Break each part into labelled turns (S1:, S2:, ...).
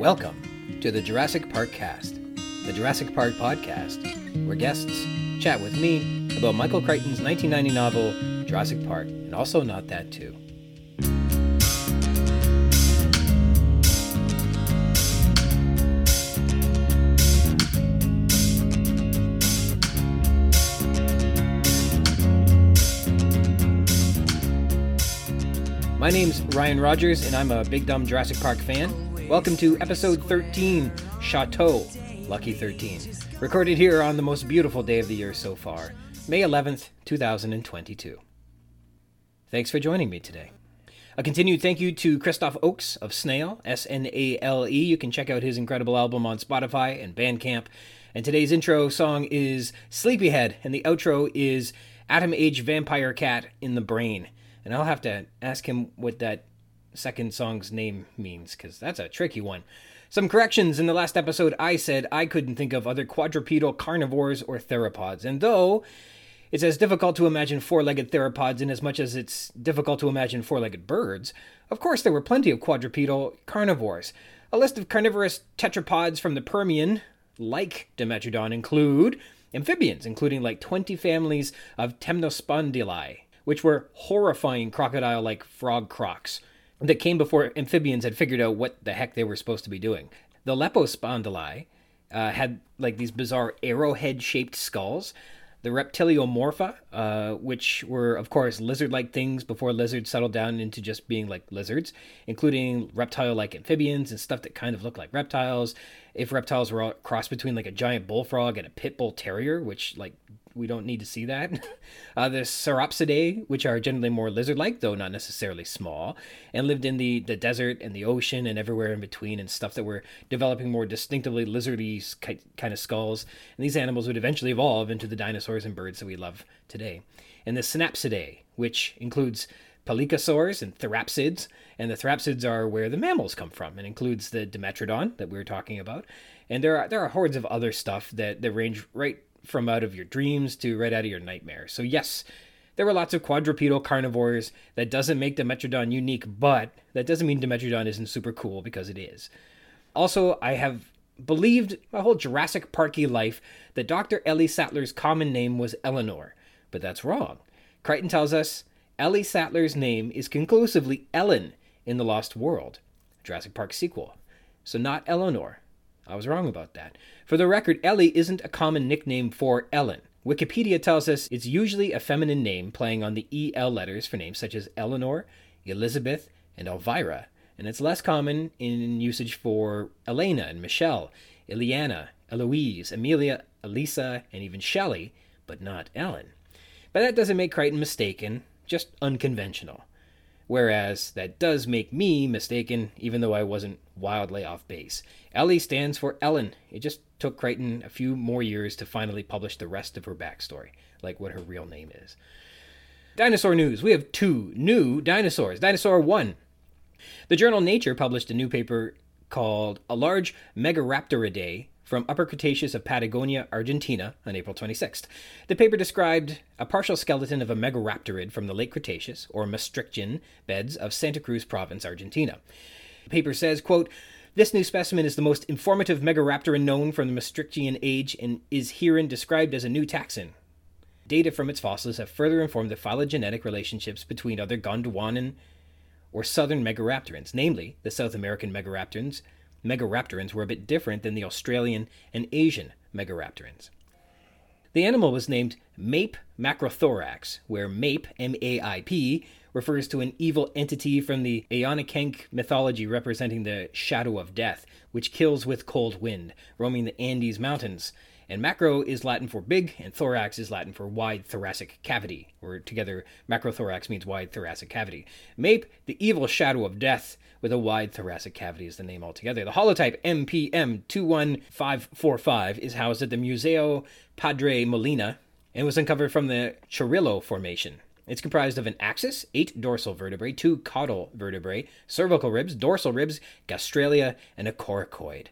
S1: Welcome to the Jurassic Park Cast, the Jurassic Park podcast, where guests chat with me about Michael Crichton's 1990 novel Jurassic Park, and also Not That Too. My name's Ryan Rogers, and I'm a big dumb Jurassic Park fan. Welcome to episode 13, Choteau, Lucky 13, recorded here on the most beautiful day of the year so far, May 11th, 2022. Thanks for joining me today. A continued thank you to Christoph Oakes of Snale, S N A L E. You can check out his incredible album on Spotify and Bandcamp. And today's intro song is Sleepyhead, and the outro is Atom Age Vampire Cat in the Brain and I'll have to ask him what that second song's name means because that's a tricky one. Some corrections in the last episode. I said I couldn't think of other quadrupedal carnivores or theropods, and though it's as difficult to imagine four legged theropods in as much as it's difficult to imagine four legged birds, of course there were plenty of quadrupedal carnivores. A list of carnivorous tetrapods from the Permian, like Dimetrodon, include amphibians, including like 20 families of Temnospondyli, which were horrifying crocodile like frog crocs that came before amphibians had figured out what the heck they were supposed to be doing. The Lepospondylii uh, had like these bizarre arrowhead shaped skulls. The Reptiliomorpha, uh, which were, of course, lizard like things before lizards settled down into just being like lizards, including reptile like amphibians and stuff that kind of look like reptiles. If reptiles were crossed between like a giant bullfrog and a pit bull terrier, which like we don't need to see that. Uh, the Sauropsidae, which are generally more lizard-like, though not necessarily small, and lived in the, the desert and the ocean and everywhere in between, and stuff that were developing more distinctively lizardy kind of skulls. And these animals would eventually evolve into the dinosaurs and birds that we love today. And the Synapsidae, which includes pelycosaurs and therapsids, and the therapsids are where the mammals come from, and includes the Dimetrodon that we were talking about. And there are there are hordes of other stuff that, that range right from out of your dreams to right out of your nightmares. So, yes, there were lots of quadrupedal carnivores. That doesn't make Dimetrodon unique, but that doesn't mean Dimetrodon isn't super cool because it is. Also, I have believed my whole Jurassic Parky life that Dr. Ellie Sattler's common name was Eleanor, but that's wrong. Crichton tells us Ellie Sattler's name is conclusively Ellen in The Lost World, Jurassic Park sequel. So, not Eleanor. I was wrong about that. For the record, Ellie isn't a common nickname for Ellen. Wikipedia tells us it's usually a feminine name playing on the EL letters for names such as Eleanor, Elizabeth, and Elvira, and it's less common in usage for Elena and Michelle, Ileana, Eloise, Amelia, Elisa, and even Shelley, but not Ellen. But that doesn't make Crichton mistaken, just unconventional. Whereas that does make me mistaken, even though I wasn't wildly off base. Ellie stands for Ellen. It just took Crichton a few more years to finally publish the rest of her backstory, like what her real name is. Dinosaur news. We have two new dinosaurs. Dinosaur 1. The journal Nature published a new paper called A Large Megaraptoridae from Upper Cretaceous of Patagonia, Argentina, on April 26th. The paper described a partial skeleton of a megaraptorid from the late Cretaceous, or Maastrichtian, beds of Santa Cruz Province, Argentina. The paper says, quote, this new specimen is the most informative megaraptoran known from the Maastrichtian age and is herein described as a new taxon. Data from its fossils have further informed the phylogenetic relationships between other Gondwanan or southern megaraptorans, namely the South American megaraptorans, megaraptorans were a bit different than the Australian and Asian megaraptorans. The animal was named Maip macrothorax, where Maip, M A I P, refers to an evil entity from the Aónikenk mythology representing the shadow of death, which kills with cold wind, roaming the Andes Mountains. And macro is Latin for big, and thorax is Latin for wide thoracic cavity, or together, macrothorax means wide thoracic cavity. Maip, the evil shadow of death, with a wide thoracic cavity is the name altogether. The holotype MPM 21545 is housed at the Museo Padre Molina and was uncovered from the Chorrillo Formation. It's comprised of an axis, eight dorsal vertebrae, two caudal vertebrae, cervical ribs, dorsal ribs, gastralia, and a coracoid.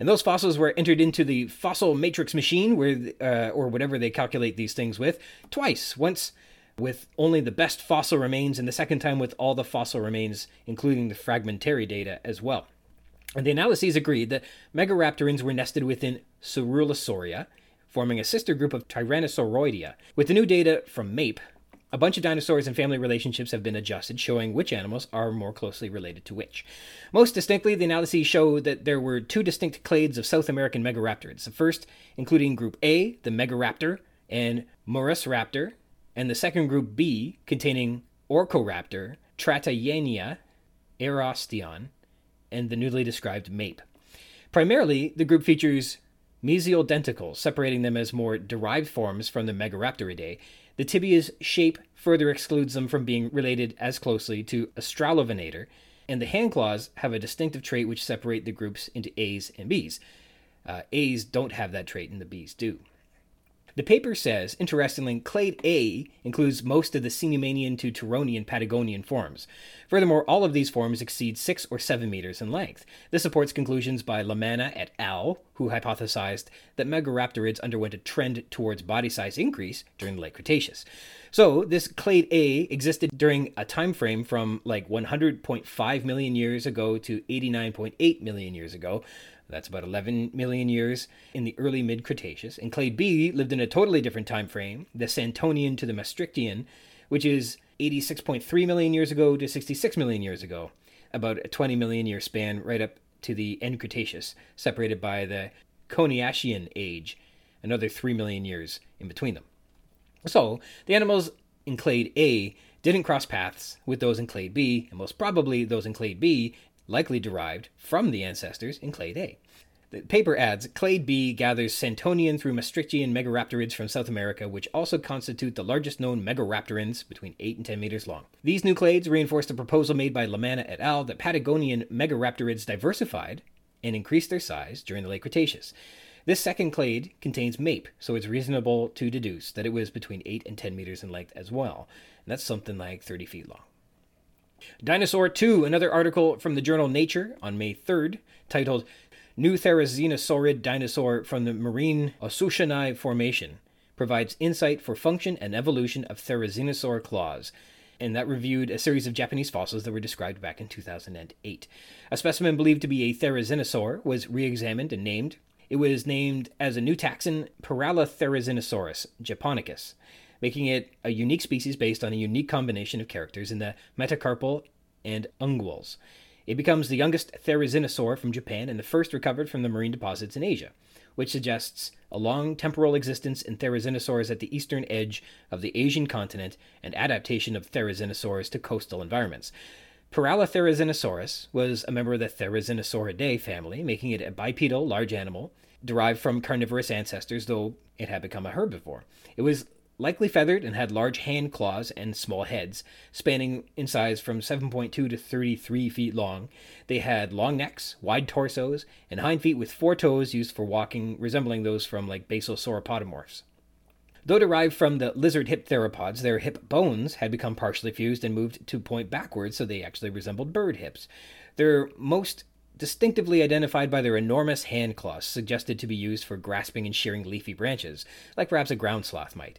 S1: And those fossils were entered into the fossil matrix machine, where, uh, or whatever they calculate these things with, twice. Once with only the best fossil remains, and the second time with all the fossil remains, including the fragmentary data as well. And the analyses agreed that Megaraptorans were nested within Coelurosauria, forming a sister group of Tyrannosauroidea. With the new data from Maip, a bunch of dinosaurs and family relationships have been adjusted, showing which animals are more closely related to which. Most distinctly, the analyses show that there were two distinct clades of South American megaraptors. The first, including Group A, the Megaraptor, and Murusraptor, and the second Group B, containing Orkoraptor, Tratayenia, Aerosteon, and the newly described Maip. Primarily, the group features mesial denticles, separating them as more derived forms from the Megaraptoridae, the tibia's shape further excludes them from being related as closely to Australovenator, and the hand claws have a distinctive trait which separate the groups into A's and B's. Uh, A's don't have that trait, and the B's do. The paper says, interestingly, clade A includes most of the Cenomanian to Turonian Patagonian forms. Furthermore, all of these forms exceed 6 or 7 meters in length. This supports conclusions by Lamanna et al., who hypothesized that Megaraptorids underwent a trend towards body size increase during the late Cretaceous. So, this clade A existed during a time frame from like 100.5 million years ago to 89.8 million years ago, that's about 11 million years in the early mid Cretaceous. And clade B lived in a totally different time frame, the Santonian to the Maastrichtian, which is 86.3 million years ago to 66 million years ago, about a 20 million year span right up to the end Cretaceous, separated by the Coniacian age, another 3 million years in between them. So, the animals in clade A didn't cross paths with those in clade B, and most probably those in clade B likely derived from the ancestors in clade A. The paper adds Clade B gathers Santonian through Maastrichtian megaraptorids from South America, which also constitute the largest known megaraptorans between 8 and 10 meters long. These new clades reinforce the proposal made by Lamanna et al. that Patagonian megaraptorids diversified and increased their size during the late Cretaceous. This second clade contains Maip, so it's reasonable to deduce that it was between 8 and 10 meters in length as well, and that's something like 30 feet long. Dinosaur 2, another article from the journal Nature on May 3rd, titled New Therizinosaurid Dinosaur from the Marine Osoushinai Formation, provides insight for function and evolution of therizinosaur claws. And that reviewed a series of Japanese fossils that were described back in 2008. A specimen believed to be a therizinosaur was re examined and named. It was named as a new taxon Paralitherizinosaurus japonicus making it a unique species based on a unique combination of characters in the metacarpal and unguals. It becomes the youngest therizinosaur from Japan and the first recovered from the marine deposits in Asia, which suggests a long temporal existence in therizinosaurs at the eastern edge of the Asian continent and adaptation of therizinosaurs to coastal environments. Paralitherizinosaurus was a member of the Therizinosauridae family, making it a bipedal large animal derived from carnivorous ancestors, though it had become a herbivore. It was likely feathered and had large hand claws and small heads, spanning in size from 7.2 to 33 feet long. They had long necks, wide torsos, and hind feet with four toes used for walking, resembling those from like basal sauropodomorphs. Though derived from the lizard hip theropods, their hip bones had become partially fused and moved to point backwards, so they actually resembled bird hips. They're most distinctively identified by their enormous hand claws, suggested to be used for grasping and shearing leafy branches, like perhaps a ground sloth might.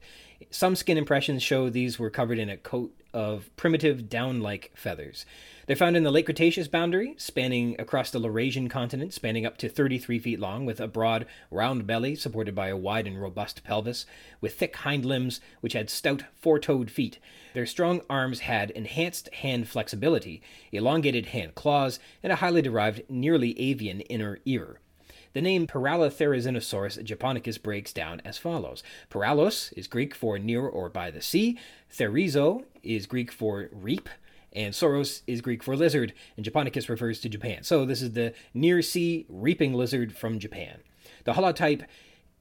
S1: Some skin impressions show these were covered in a coat of primitive down like feathers. They're found in the late Cretaceous boundary, spanning across the Laurasian continent, spanning up to 33 feet long, with a broad, round belly supported by a wide and robust pelvis, with thick hind limbs which had stout, four toed feet. Their strong arms had enhanced hand flexibility, elongated hand claws, and a highly derived, nearly avian inner ear. The name Paralitherizinosaurus japonicus breaks down as follows. Paralos is Greek for near or by the sea. Therizo is Greek for reap. And Sauros is Greek for lizard, and Japonicus refers to Japan. So this is the near sea reaping lizard from Japan. The holotype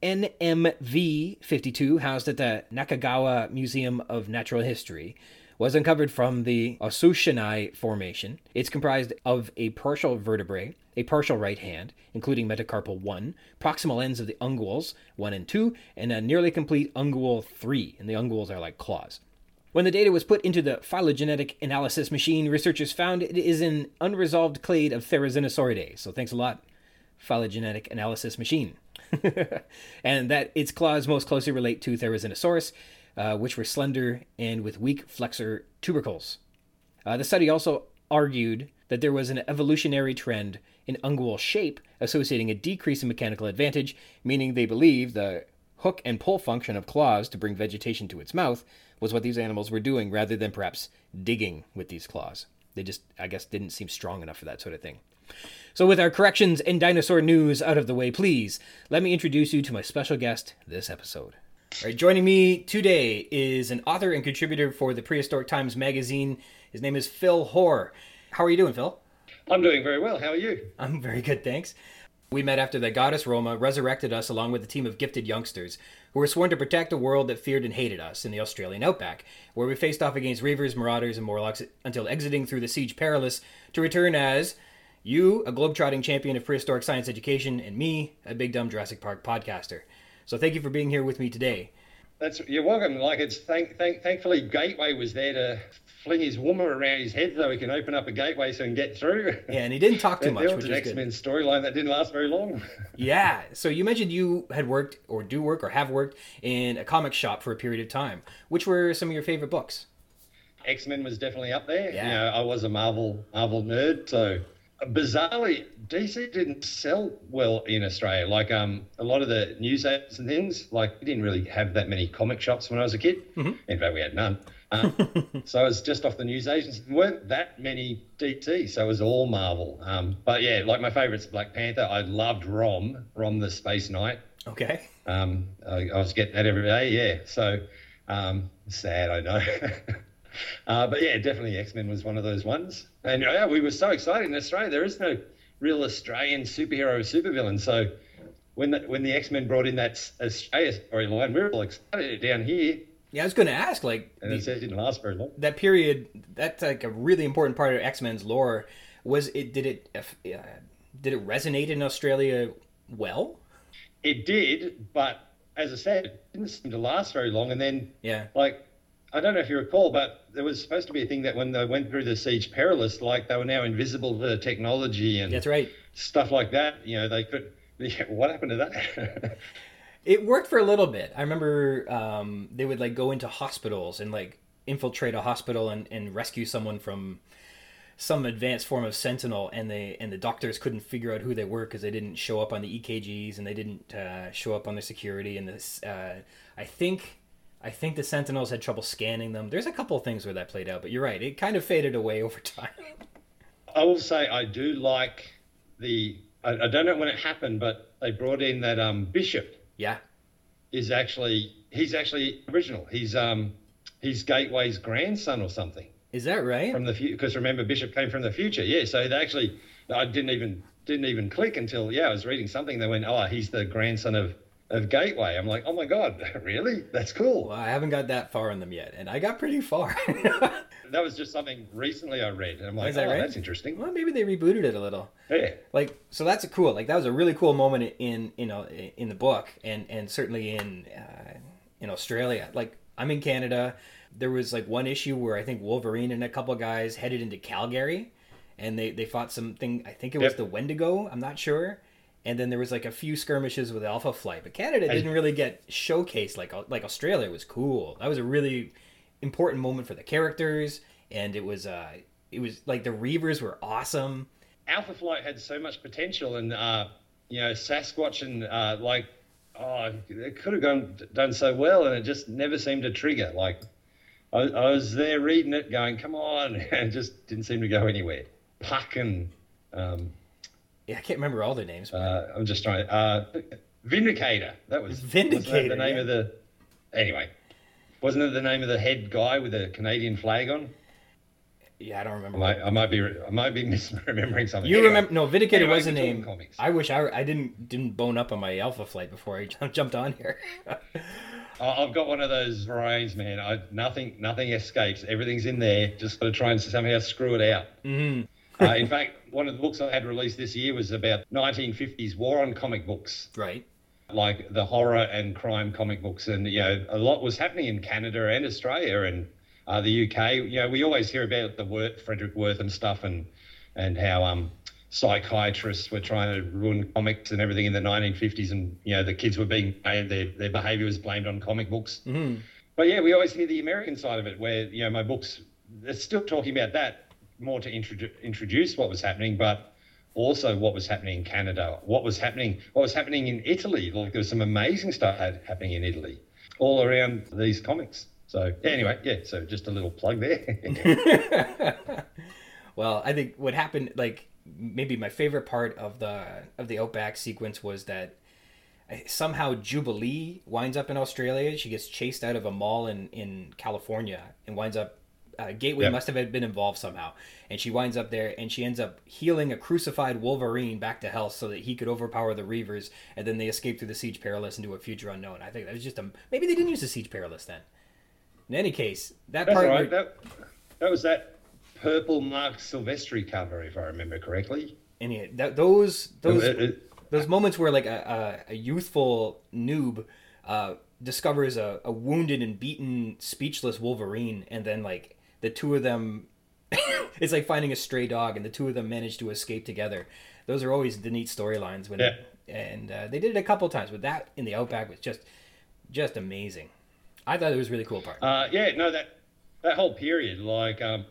S1: NMV 52, housed at the Nakagawa Museum of Natural History, was uncovered from the Osoushinai Formation. It's comprised of a partial vertebrae, a partial right hand, including metacarpal 1, proximal ends of the unguals 1 and 2, and a nearly complete ungual 3, and the unguals are like claws. When the data was put into the phylogenetic analysis machine, researchers found it is an unresolved clade of Therizinosauridae. So thanks a lot, phylogenetic analysis machine. and that its claws most closely relate to Therizinosaurus, uh, which were slender and with weak flexor tubercles. Uh, the study also argued that there was an evolutionary trend in ungual shape associating a decrease in mechanical advantage, meaning they believe the hook and pull function of claws to bring vegetation to its mouth was what these animals were doing rather than perhaps digging with these claws. They just, I guess, didn't seem strong enough for that sort of thing. So, with our corrections and dinosaur news out of the way, please let me introduce you to my special guest this episode. All right, joining me today is an author and contributor for the Prehistoric Times magazine. His name is Phil Hore. How are you doing, Phil?
S2: I'm doing very well. How are you?
S1: I'm very good, thanks. We met after the goddess Roma resurrected us along with a team of gifted youngsters who were sworn to protect a world that feared and hated us in the Australian outback, where we faced off against reavers, marauders, and morlocks until exiting through the Siege Perilous to return as you, a globetrotting champion of prehistoric science education, and me, a big dumb Jurassic Park podcaster. So thank you for being here with me today.
S2: That's you're welcome. Like it's thank, thank thankfully Gateway was there to fling his woman around his head so he can open up a gateway so he can get through.
S1: Yeah, and he didn't talk too much, which
S2: an X Men storyline that didn't last very long.
S1: Yeah. So you mentioned you had worked or do work or have worked in a comic shop for a period of time. Which were some of your favorite books?
S2: X Men was definitely up there.
S1: Yeah.
S2: You know, I was a Marvel Marvel nerd, so bizarrely DC didn't sell well in Australia. Like um, a lot of the newsagents and things, like we didn't really have that many comic shops when I was a kid. In fact, we had none. Um, so it was just off the newsagents. There weren't that many DT, so it was all Marvel. Um, but yeah, like my favourite's Black Panther. I loved Rom, Rom the Space Knight.
S1: Okay.
S2: Um, I, I was getting that every day. Yeah. So um, sad, I know. uh, but yeah, definitely X Men was one of those ones. And yeah, we were so excited in Australia. There is no real Australian superhero supervillain. So when the, when the X Men brought in that Australia storyline, we were all excited down here.
S1: Yeah, I was going to ask, like,
S2: And
S1: the-
S2: it didn't last very long.
S1: that period. That's like a really important part of X Men's lore. Was it? Did it? Uh, did it resonate in Australia well?
S2: It did, but as I said, it didn't seem to last very long. And then
S1: Yeah.
S2: like I don't know if you recall, but there was supposed to be a thing that when they went through the siege perilous, like they were now invisible to technology and
S1: That's right.
S2: stuff like that. You know, they could. Yeah, what happened to that?
S1: It worked for a little bit. I remember um, they would like go into hospitals and like infiltrate a hospital and, and rescue someone from some advanced form of sentinel, and they and the doctors couldn't figure out who they were because they didn't show up on the EKGs and they didn't uh, show up on their security. And this, uh, I think, I think the sentinels had trouble scanning them. There's a couple of things where that played out, but you're right. It kind of faded away over time.
S2: I will say I do like the. I, I don't know when it happened, but they brought in that um, bishop
S1: yeah,
S2: is actually he's actually original. He's um he's Gateway's grandson or something.
S1: is that right?
S2: from the future because remember Bishop came from the future. Yeah, so they actually I didn't even didn't even click until yeah I was reading something. They went, oh, he's the grandson of of Gateway. I'm like, oh my god, really? That's cool.
S1: Well, I haven't got that far in them yet, and I got pretty far.
S2: That was just something recently I read. And I'm like,
S1: that
S2: oh,
S1: right?
S2: that's interesting.
S1: well, maybe they rebooted it a little.
S2: Yeah,
S1: like so that's a cool like that was a really cool moment in you know in the book and and certainly in uh, in australia like i'm in canada there was like one issue where i think wolverine and a couple of guys headed into calgary and they they fought something i think it was
S2: Yep.
S1: the wendigo i'm not sure and then there was like a few skirmishes with alpha flight but canada didn't really get showcased like like australia was cool that was a really important moment for the characters and it was uh it was like the reavers were awesome
S2: Alpha Flight had so much potential, and uh, you know Sasquatch and uh, like oh, it could have gone done so well, and it just never seemed to trigger. Like I, I was there reading it, going, "Come on," and it just didn't seem to go anywhere. Puck and um,
S1: yeah i can't remember all their names but
S2: uh, I'm just trying. Uh, Vindicator. That was wasn't that
S1: Vindicator,
S2: the name
S1: yeah.
S2: of the. Anyway, wasn't it the name of the head guy with the Canadian flag on?
S1: Yeah, I don't remember.
S2: I might, I might be, I might be misremembering something.
S1: you
S2: Anyway.
S1: remember? No, Vindicator
S2: Anyway,
S1: was the name.
S2: comics.
S1: I wish I, I didn't didn't bone up on my Alpha flight before I jumped on here.
S2: I've got one of those brains, man. I, nothing, nothing escapes. Everything's in there. Just got to try and somehow screw it out.
S1: hmm
S2: uh, in fact, one of the books I had released this year was about 1950s war on comic books,
S1: Right.
S2: like the horror and crime comic books, and you know, a lot was happening in Canada and Australia and uh, the UK. You know, we always hear about the Worth, Frederick Worth and stuff, and and how um, psychiatrists were trying to ruin comics and everything in the 1950s, and you know, the kids were being their their behaviour was blamed on comic books.
S1: hmm
S2: But yeah, we always hear the American side of it, where you know my books. They're still talking about that more to introdu- introduce what was happening, but also what was happening in Canada, what was happening, what was happening in Italy. Like there was some amazing stuff happening in Italy, all around these comics. So anyway, yeah. So just a little plug there.
S1: well, I think what happened, like maybe my favorite part of the of the Outback sequence was that somehow Jubilee winds up in Australia. She gets chased out of a mall in in California and winds up. Uh, Gateway yep. must have been involved somehow, and she winds up there, and she ends up healing a crucified Wolverine back to health so that he could overpower the Reavers, and then they escape through the Siege Perilous into a future unknown. I think that was just a maybe they didn't use the Siege Perilous then. In any case, that
S2: That's
S1: part
S2: right. That, that was that purple Marc Silvestri cover, if I remember correctly.
S1: Any that, those those it, it, those moments where like a, a, a youthful noob uh, discovers a, a wounded and beaten, speechless Wolverine, and then like the two of them, it's like finding a stray dog, and the two of them manage to escape together. Those are always the neat storylines when,
S2: yeah.
S1: and uh, they did it a couple times, but that in the Outback was just just amazing. I thought it was a really cool part.
S2: Uh, yeah, no, that that whole period, like, um,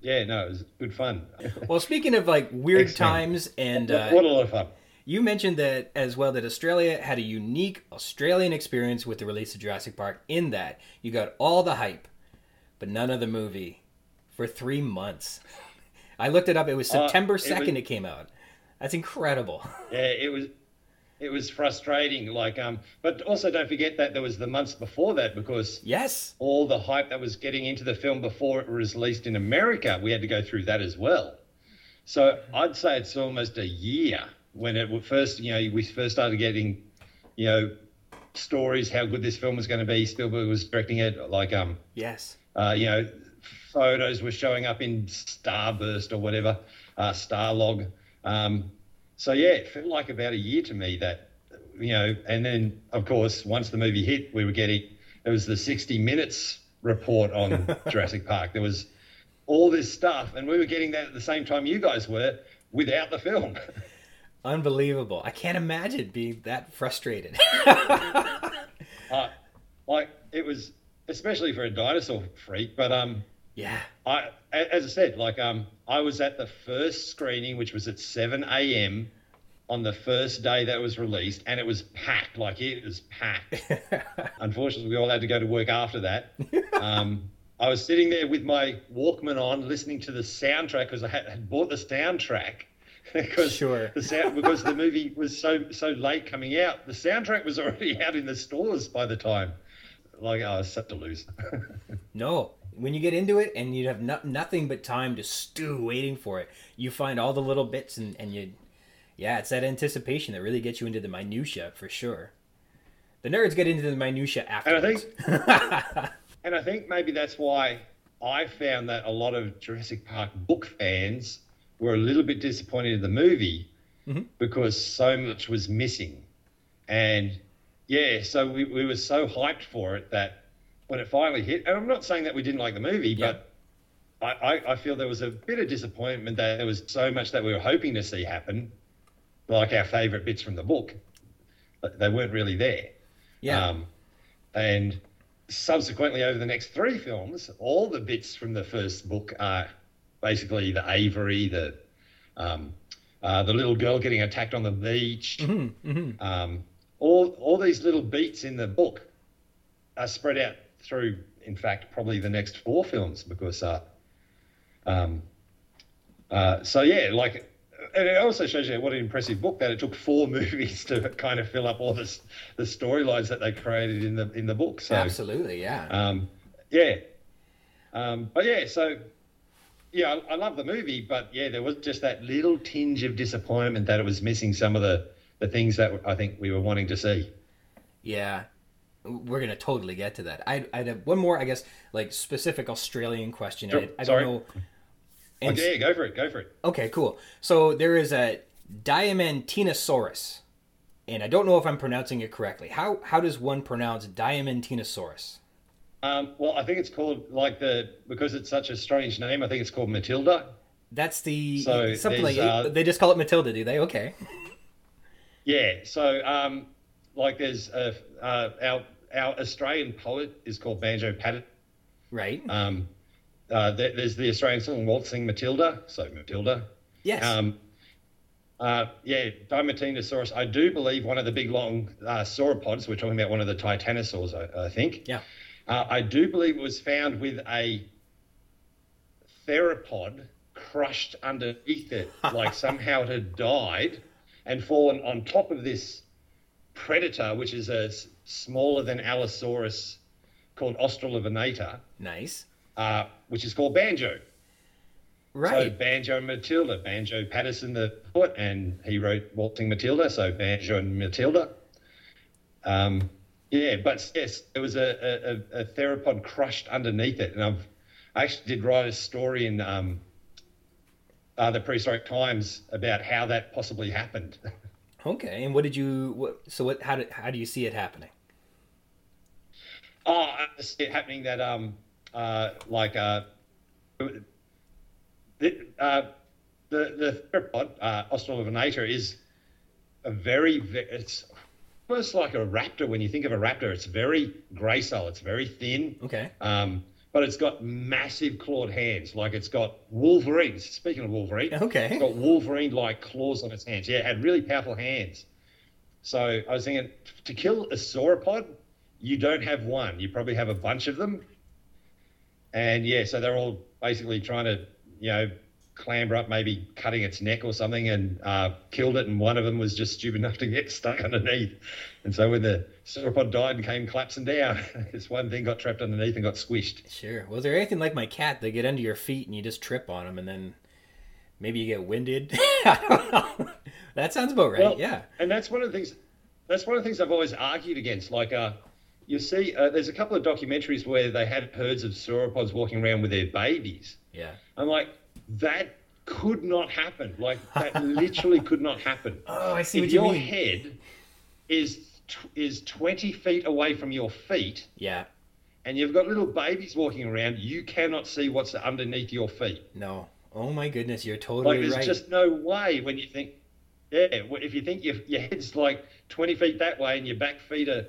S2: yeah, no, it was good fun.
S1: well, speaking of like weird times and
S2: uh, what a lot of fun.
S1: You mentioned that as well that Australia had a unique Australian experience with the release of Jurassic Park in that you got all the hype, but none of the movie for three months. I looked it up. It was September second. Uh, it, it came out. That's incredible.
S2: Yeah, it was. It was frustrating. Like, um, but also don't forget that there was the months before that because
S1: yes,
S2: all the hype that was getting into the film before it was released in America, we had to go through that as well. So I'd say it's almost a year when it first, you know, we first started getting, you know, stories how good this film was going to be. Spielberg was directing it, like um,
S1: yes,
S2: uh, you know, photos were showing up in Starburst or whatever, uh, Starlog. Um, so yeah, it felt like about a year to me that, you know, and then of course once the movie hit, we were getting it was the 60 Minutes report on Jurassic Park. There was all this stuff, and we were getting that at the same time you guys were without the film.
S1: Unbelievable. I can't imagine being that frustrated.
S2: uh, like it was especially for a dinosaur freak, but um
S1: yeah.
S2: I as I said, like um I was at the first screening which was at 7 a.m. on the first day that was released and it was packed like it was packed. Unfortunately, we all had to go to work after that. Um I was sitting there with my Walkman on, listening to the soundtrack because I had, had bought the soundtrack because
S1: sure.
S2: the sound because the movie was so so late coming out. The soundtrack was already out in the stores by the time. Like I was such a loser.
S1: no, when you get into it and you have no, nothing but time to stew waiting for it, you find all the little bits and and you, yeah, it's that anticipation that really gets you into the minutia for sure. The nerds get into the minutia afterwards.
S2: And I think, and I think maybe that's why I found that a lot of Jurassic Park book fans were a little bit disappointed in the movie mm-hmm. because so much was missing. And yeah, so we, we were so hyped for it that when it finally hit, and I'm not saying that we didn't like the movie, yeah. but I, I, I, feel there was a bit of disappointment that there was so much that we were hoping to see happen, like our favourite bits from the book, they weren't really there.
S1: Yeah.
S2: Um, and subsequently, over the next three films, all the bits from the first book are basically the Avery, the um, uh, the little girl getting attacked on the beach.
S1: Mm-hmm, mm-hmm.
S2: Um, all all these little beats in the book are spread out through, in fact, probably the next four films because. Uh, um, uh, so yeah, like, and it also shows you what an impressive book that it took four movies to kind of fill up all this the storylines that they created in the in the book. So
S1: absolutely, yeah,
S2: um, yeah, um, but yeah, so yeah, I, I love the movie, but yeah, there was just that little tinge of disappointment that it was missing some of the the things that I think we were wanting to see.
S1: Yeah, we're gonna totally get to that. I I have one more, I guess, like specific Australian question.
S2: Sure.
S1: I, I
S2: Sorry.
S1: don't know.
S2: And, okay, go for it. Go for it.
S1: Okay, cool. So there is a Diamantinasaurus, and I don't know if I'm pronouncing it correctly. How how does one pronounce Diamantinasaurus?
S2: Um, well, I think it's called like the because it's such a strange name. I think it's called Matilda.
S1: That's the so something like uh, they just call it Matilda, do they? Okay.
S2: Yeah. So um, like there's a, uh, our our Australian poet is called Banjo Paterson.
S1: Right.
S2: Um, uh, there, there's the Australian song Waltzing Matilda. So Matilda.
S1: Yes.
S2: Um, uh, yeah, Dimortinosaurus. I do believe one of the big long uh, sauropods. We're talking about one of the titanosaurs, I, I think.
S1: Yeah.
S2: Uh, I do believe it was found with a theropod crushed underneath it, like somehow it had died and fallen on top of this predator, which is a smaller than Allosaurus called Australovenator,
S1: nice.
S2: uh, which is called Banjo.
S1: Right.
S2: So Banjo and Matilda. Banjo Paterson the poet, and he wrote Waltzing Matilda. So Banjo and Matilda. Um, yeah, but yes, there was a, a, a theropod crushed underneath it, and I've I actually did write a story in um, uh, the prehistoric times about how that possibly happened.
S1: okay. And what did you? What, so what? How did? How do you see it happening?
S2: Oh, I see it happening that um uh like uh the uh the the theropod uh Australovenator is a very ve- it's almost like a raptor when you think of a raptor it's very gracile it's very thin
S1: Okay.
S2: um but it's got massive clawed hands like it's got wolverines speaking of wolverine it's
S1: Okay.
S2: got Wolverine like claws on its hands. Yeah, it had really powerful hands. So I was thinking to kill a sauropod, you don't have one. You probably have a bunch of them. And yeah, so they're all basically trying to, you know, clamber up, maybe cutting its neck or something, and uh, killed it. And one of them was just stupid enough to get stuck underneath. And so when the sauropod died and came collapsing down, this one thing got trapped underneath and got squished.
S1: Sure. Was there anything like my cat? They get under your feet and you just trip on them, and then maybe you get winded. I don't know. That sounds about right.
S2: Well,
S1: yeah.
S2: and that's one of the things. That's one of the things I've always argued against. Like, uh, you see, uh, there's a couple of documentaries where they had herds of sauropods walking around with their babies.
S1: Yeah.
S2: I'm like, that could not happen. Like, that literally could not happen.
S1: Oh, I see
S2: if
S1: what you
S2: your
S1: mean.
S2: head is is 20 feet away from your feet,
S1: Yeah.
S2: and you've got little babies walking around, you cannot see what's underneath your feet.
S1: No. Oh my goodness, you're totally
S2: Like, there's
S1: right.
S2: just no way when you think, yeah, if you think your, your head's like 20 feet that way and your back feet are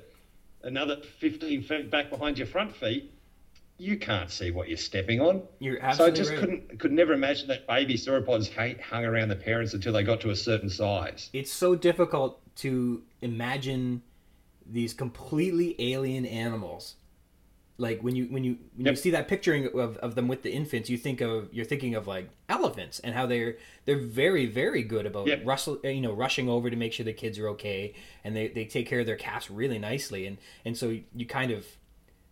S2: another 15 feet back behind your front feet, you can't see what you're stepping on.
S1: You're
S2: So I just
S1: right.
S2: couldn't, could never imagine that baby sauropods hang, hung around the parents until they got to a certain size.
S1: It's so difficult to imagine these completely alien animals. Like when you when you when you see that picturing of, of them with the infants, you think of you're thinking of like elephants and how they're they're very very good about
S2: Yep.
S1: rustle you know rushing over to make sure the kids are okay and they, they take care of their calves really nicely and and so you kind of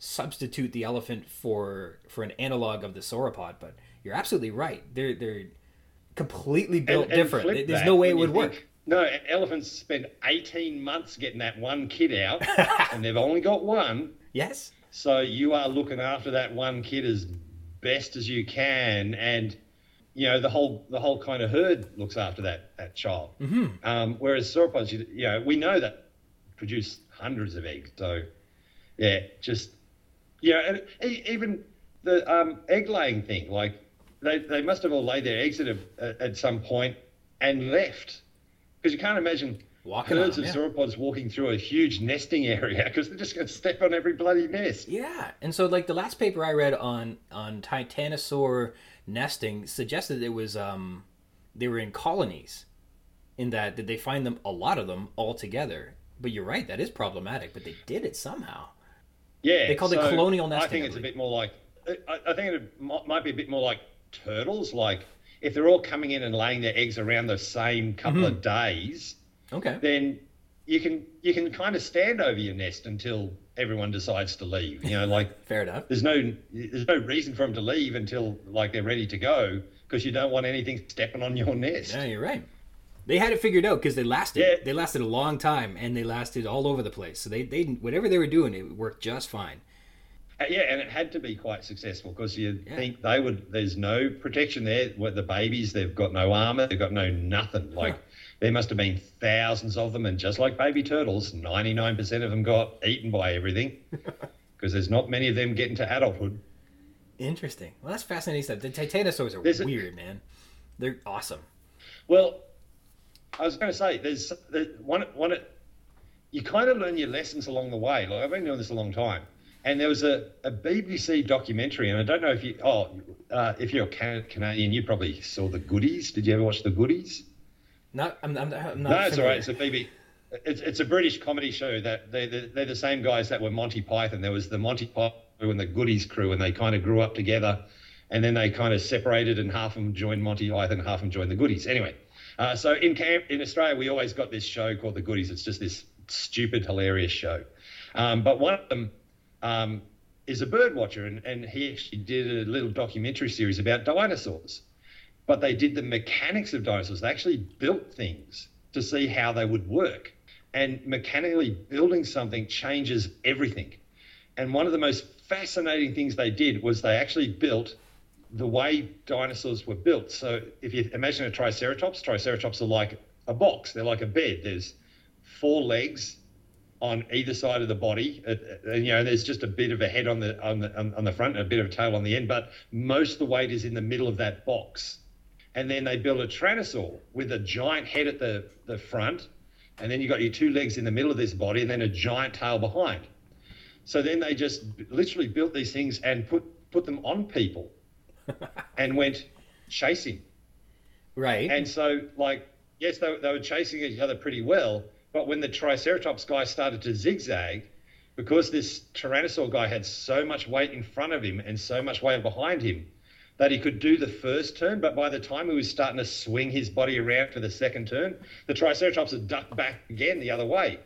S1: substitute the elephant for for an analog of the sauropod but you're absolutely right they're they're completely built
S2: And- and
S1: different there's no way it would work
S2: think- No, elephants spend 18 months getting that one kid out, and they've only got one.
S1: yes
S2: So you are looking after that one kid as best as you can, and you know the whole the whole kind of herd looks after that that child.
S1: hmm
S2: Um, whereas sauropods, you, you know, we know that produce hundreds of eggs. So yeah, just yeah, and even the um, egg laying thing, like they, they must have all laid their eggs at a, at some point and left because you can't imagine
S1: walking
S2: herds of
S1: yeah.
S2: sauropods walking through a huge nesting area because they're just going to step on every bloody nest.
S1: Yeah, and so like the last paper I read on on titanosaur nesting suggested it was um they were in colonies, in that that they find them a lot of them all together. But you're right, that is problematic. But they did it somehow.
S2: Yeah,
S1: They called it colonial nesting,
S2: I think it's a bit more like I, I think it might might be a bit more like turtles. Like if they're all coming in and laying their eggs around the same couple
S1: Mm-hmm.
S2: of days,
S1: Okay.
S2: then you can you can kind of stand over your nest until everyone decides to leave. You know, like
S1: Fair enough.
S2: there's no there's no reason for them to leave until like they're ready to go because you don't want anything stepping on your nest.
S1: Yeah, you're right. They had it figured out because they lasted.
S2: Yeah.
S1: They lasted a long time, and they lasted all over the place. So they they whatever they were doing, it worked just fine.
S2: Uh, Yeah, and it had to be quite successful because you
S1: Yeah.
S2: think they would. There's no protection there. With the babies, they've got no armor. They've got no nothing. Like there must have been thousands of them, and just like baby turtles, 99% of them got eaten by everything because there's not many of them getting to adulthood.
S1: Interesting. Well, that's fascinating stuff. The titanosaurs are
S2: There's a-
S1: weird, man. They're awesome.
S2: Well, I was going to say there's there, one one. You kind of learn your lessons along the way. Like I've been doing this a long time, And there was a, a BBC documentary, and I don't know if you oh uh, if you're Can- Canadian, you probably saw the Goodies. Did you ever watch the Goodies?
S1: Not, I'm, I'm, I'm not.
S2: No, it's all
S1: familiar.
S2: It's a BB. It's, it's a British comedy show that they they're, they're the same guys that were Monty Python. There was the Monty Python crew and the Goodies crew, and they kind of grew up together, and then they kind of separated, and half of them joined Monty Python, half of them joined the Goodies. Anyway, uh, so in camp in Australia, we always got this show called the Goodies. It's just this stupid, hilarious show. Um, but one of them um, is a bird watcher, and, and he actually did a little documentary series about dinosaurs. But they did the mechanics of dinosaurs. They actually built things to see how they would work. And mechanically building something changes everything. And one of the most fascinating things they did was they actually built the way dinosaurs were built. So if you imagine a triceratops, triceratops are like a box. They're like a bed. There's four legs on either side of the body. Uh, uh, you know, there's just a bit of a head on the on the on, the front, and a bit of a tail on the end, but most of the weight is in the middle of that box. And then they built a tyrannosaur with a giant head at the, the front, and then you've got your two legs in the middle of this body, and then a giant tail behind. So then they just literally built these things and put put them on people, and went chasing.
S1: Right.
S2: And so, like, yes, they, they were chasing each other pretty well, but when the Triceratops guy started to zigzag, because this Tyrannosaur guy had so much weight in front of him and so much weight behind him, that he could do the first turn, but by the time he was starting to swing his body around for the second turn, the Triceratops had ducked back again the other way.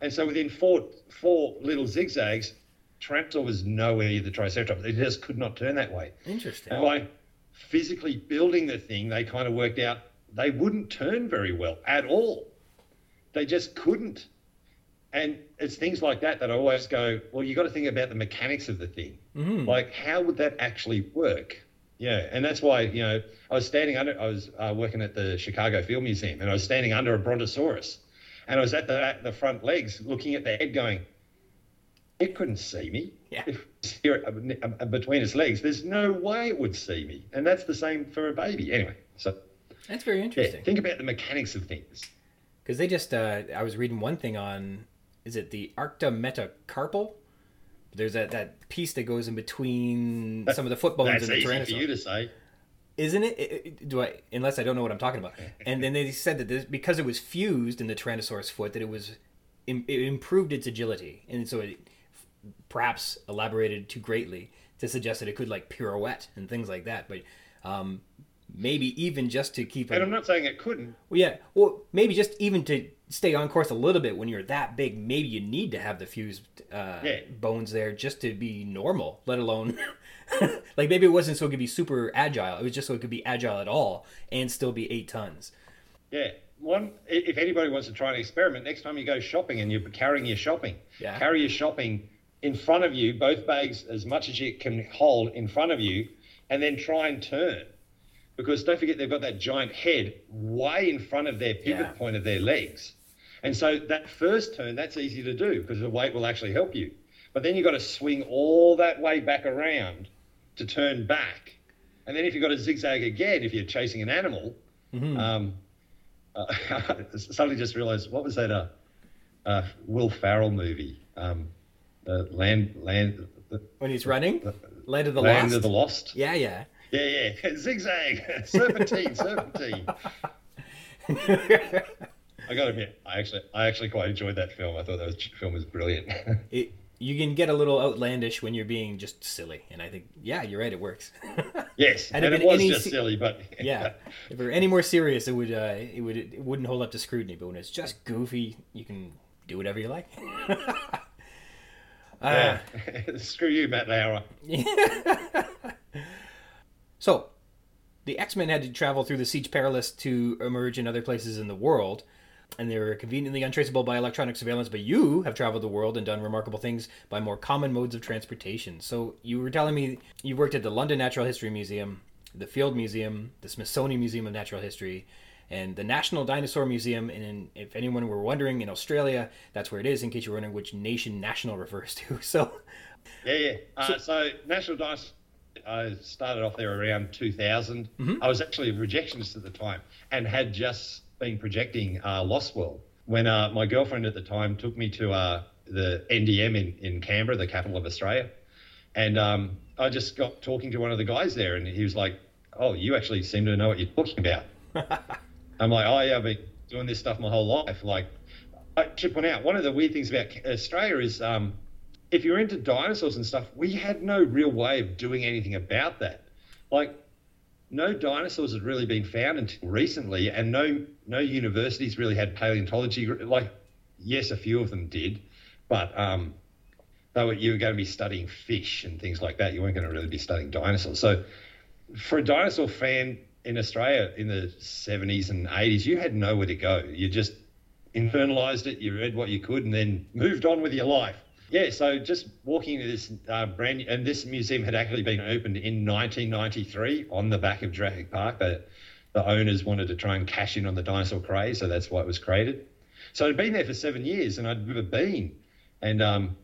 S2: And so within four four little zigzags, Tyrannosaur was nowhere near the Triceratops. It just could not turn that way.
S1: Interesting.
S2: And by physically building the thing, they kind of worked out they wouldn't turn very well at all. They just couldn't. And it's things like that that I always go, well, you've got to think about the mechanics of the thing.
S1: Mhm.
S2: Like, how would that actually work? Yeah, and that's why you know I was standing under. I was uh, working at the Chicago Field Museum, and I was standing under a Brontosaurus, and I was at the at the front legs, looking at the head, going, "It couldn't see me.
S1: Yeah.
S2: If it's here uh, uh, between its legs, there's no way it would see me." And that's the same for a baby. Anyway, so
S1: That's very
S2: yeah,
S1: interesting.
S2: think about the mechanics of things.
S1: Because they just, uh, I was reading one thing on, is it the Arctometacarpal? There's that, that piece that goes in between some of the foot bones in the
S2: easy for
S1: Tyrannosaurus.
S2: you to say.
S1: isn't it? It- it- Do I? Unless I don't know what I'm talking about. And then they said that this, because it was fused in the Tyrannosaurus foot, that it was it improved its agility, and so it perhaps elaborated too greatly to suggest that it could like pirouette and things like that. But um, maybe even just to keep
S2: And I'm not saying it couldn't.
S1: well, yeah, well, maybe just even to stay on course a little bit when you're that big, maybe you need to have the fused uh,
S2: Yeah.
S1: bones there just to be normal, let alone. like maybe it wasn't so it could be super agile. It was just so it could be agile at all and still be eight tons.
S2: Yeah. One, if anybody wants to try an experiment, next time you go shopping and you're carrying your shopping,
S1: Yeah.
S2: carry your shopping in front of you, both bags as much as you can hold in front of you, and then try and turn. Because don't forget, they've got that giant head way in front of their pivot
S1: Yeah.
S2: point of their legs. And so that first turn, that's easy to do because the weight will actually help you. But then you've got to swing all that way back around to turn back. And then if you've got to zigzag again, if you're chasing an animal,
S1: Mhm.
S2: um, uh, suddenly just realised what was that? Uh, uh, Will Ferrell movie, um, the land land the
S1: when he's running, Land of the
S2: land
S1: Lost.
S2: of the lost.
S1: Yeah, yeah.
S2: Yeah, yeah, zigzag, serpentine, serpentine. I got to admit, I actually I actually quite enjoyed that film. I thought that was, film was brilliant.
S1: it, you can get a little outlandish when you're being just silly, and I think yeah, you're right. It works.
S2: yes,
S1: Had
S2: and
S1: it
S2: was just
S1: se-
S2: silly, but
S1: yeah, if it were any more serious, it would uh, it would it wouldn't hold up to scrutiny. But when it's just goofy, you can do whatever you like. Uh,
S2: yeah. Screw you, Matt Lauer.
S1: So, the X Men had to travel through the Siege Perilous to emerge in other places in the world, and they were conveniently untraceable by electronic surveillance. But you have traveled the world and done remarkable things by more common modes of transportation. So, you were telling me you worked at the London Natural History Museum, the Field Museum, the Smithsonian Museum of Natural History, and the National Dinosaur Museum. And in, if anyone were wondering, in Australia, that's where it is. In case you're wondering which nation national refers to. So,
S2: Yeah, yeah. Uh, so, National Dice, I started off there around 2000. I was actually a projectionist at the time and had just been projecting uh, Lost World when uh, my girlfriend at the time took me to uh, the NDM in, in Canberra, the capital of Australia. And um, I just got talking to one of the guys there, and he was like, "Oh, you actually seem to know what you're talking about." I'm like, "Oh yeah, I've been doing this stuff my whole life." Like, I should point out one of the weird things about Australia is um, if you're into dinosaurs and stuff, we had no real way of doing anything about that. Like, no dinosaurs had really been found until recently, and no no universities really had paleontology. Like, yes, a few of them did, but um, they were, you were going to be studying fish and things like that. You weren't going to really be studying dinosaurs. So, for a dinosaur fan in Australia in the 70s and 80s, you had nowhere to go. You just internalized it, you read what you could, and then moved on with your life. Yeah, so just walking into this uh, brand new, and this museum had actually been opened in 1993 on the back of Jurassic Park. The, the owners wanted to try and cash in on the dinosaur craze, so that's why it was created. So I'd been there for seven years, and I'd never been. And um,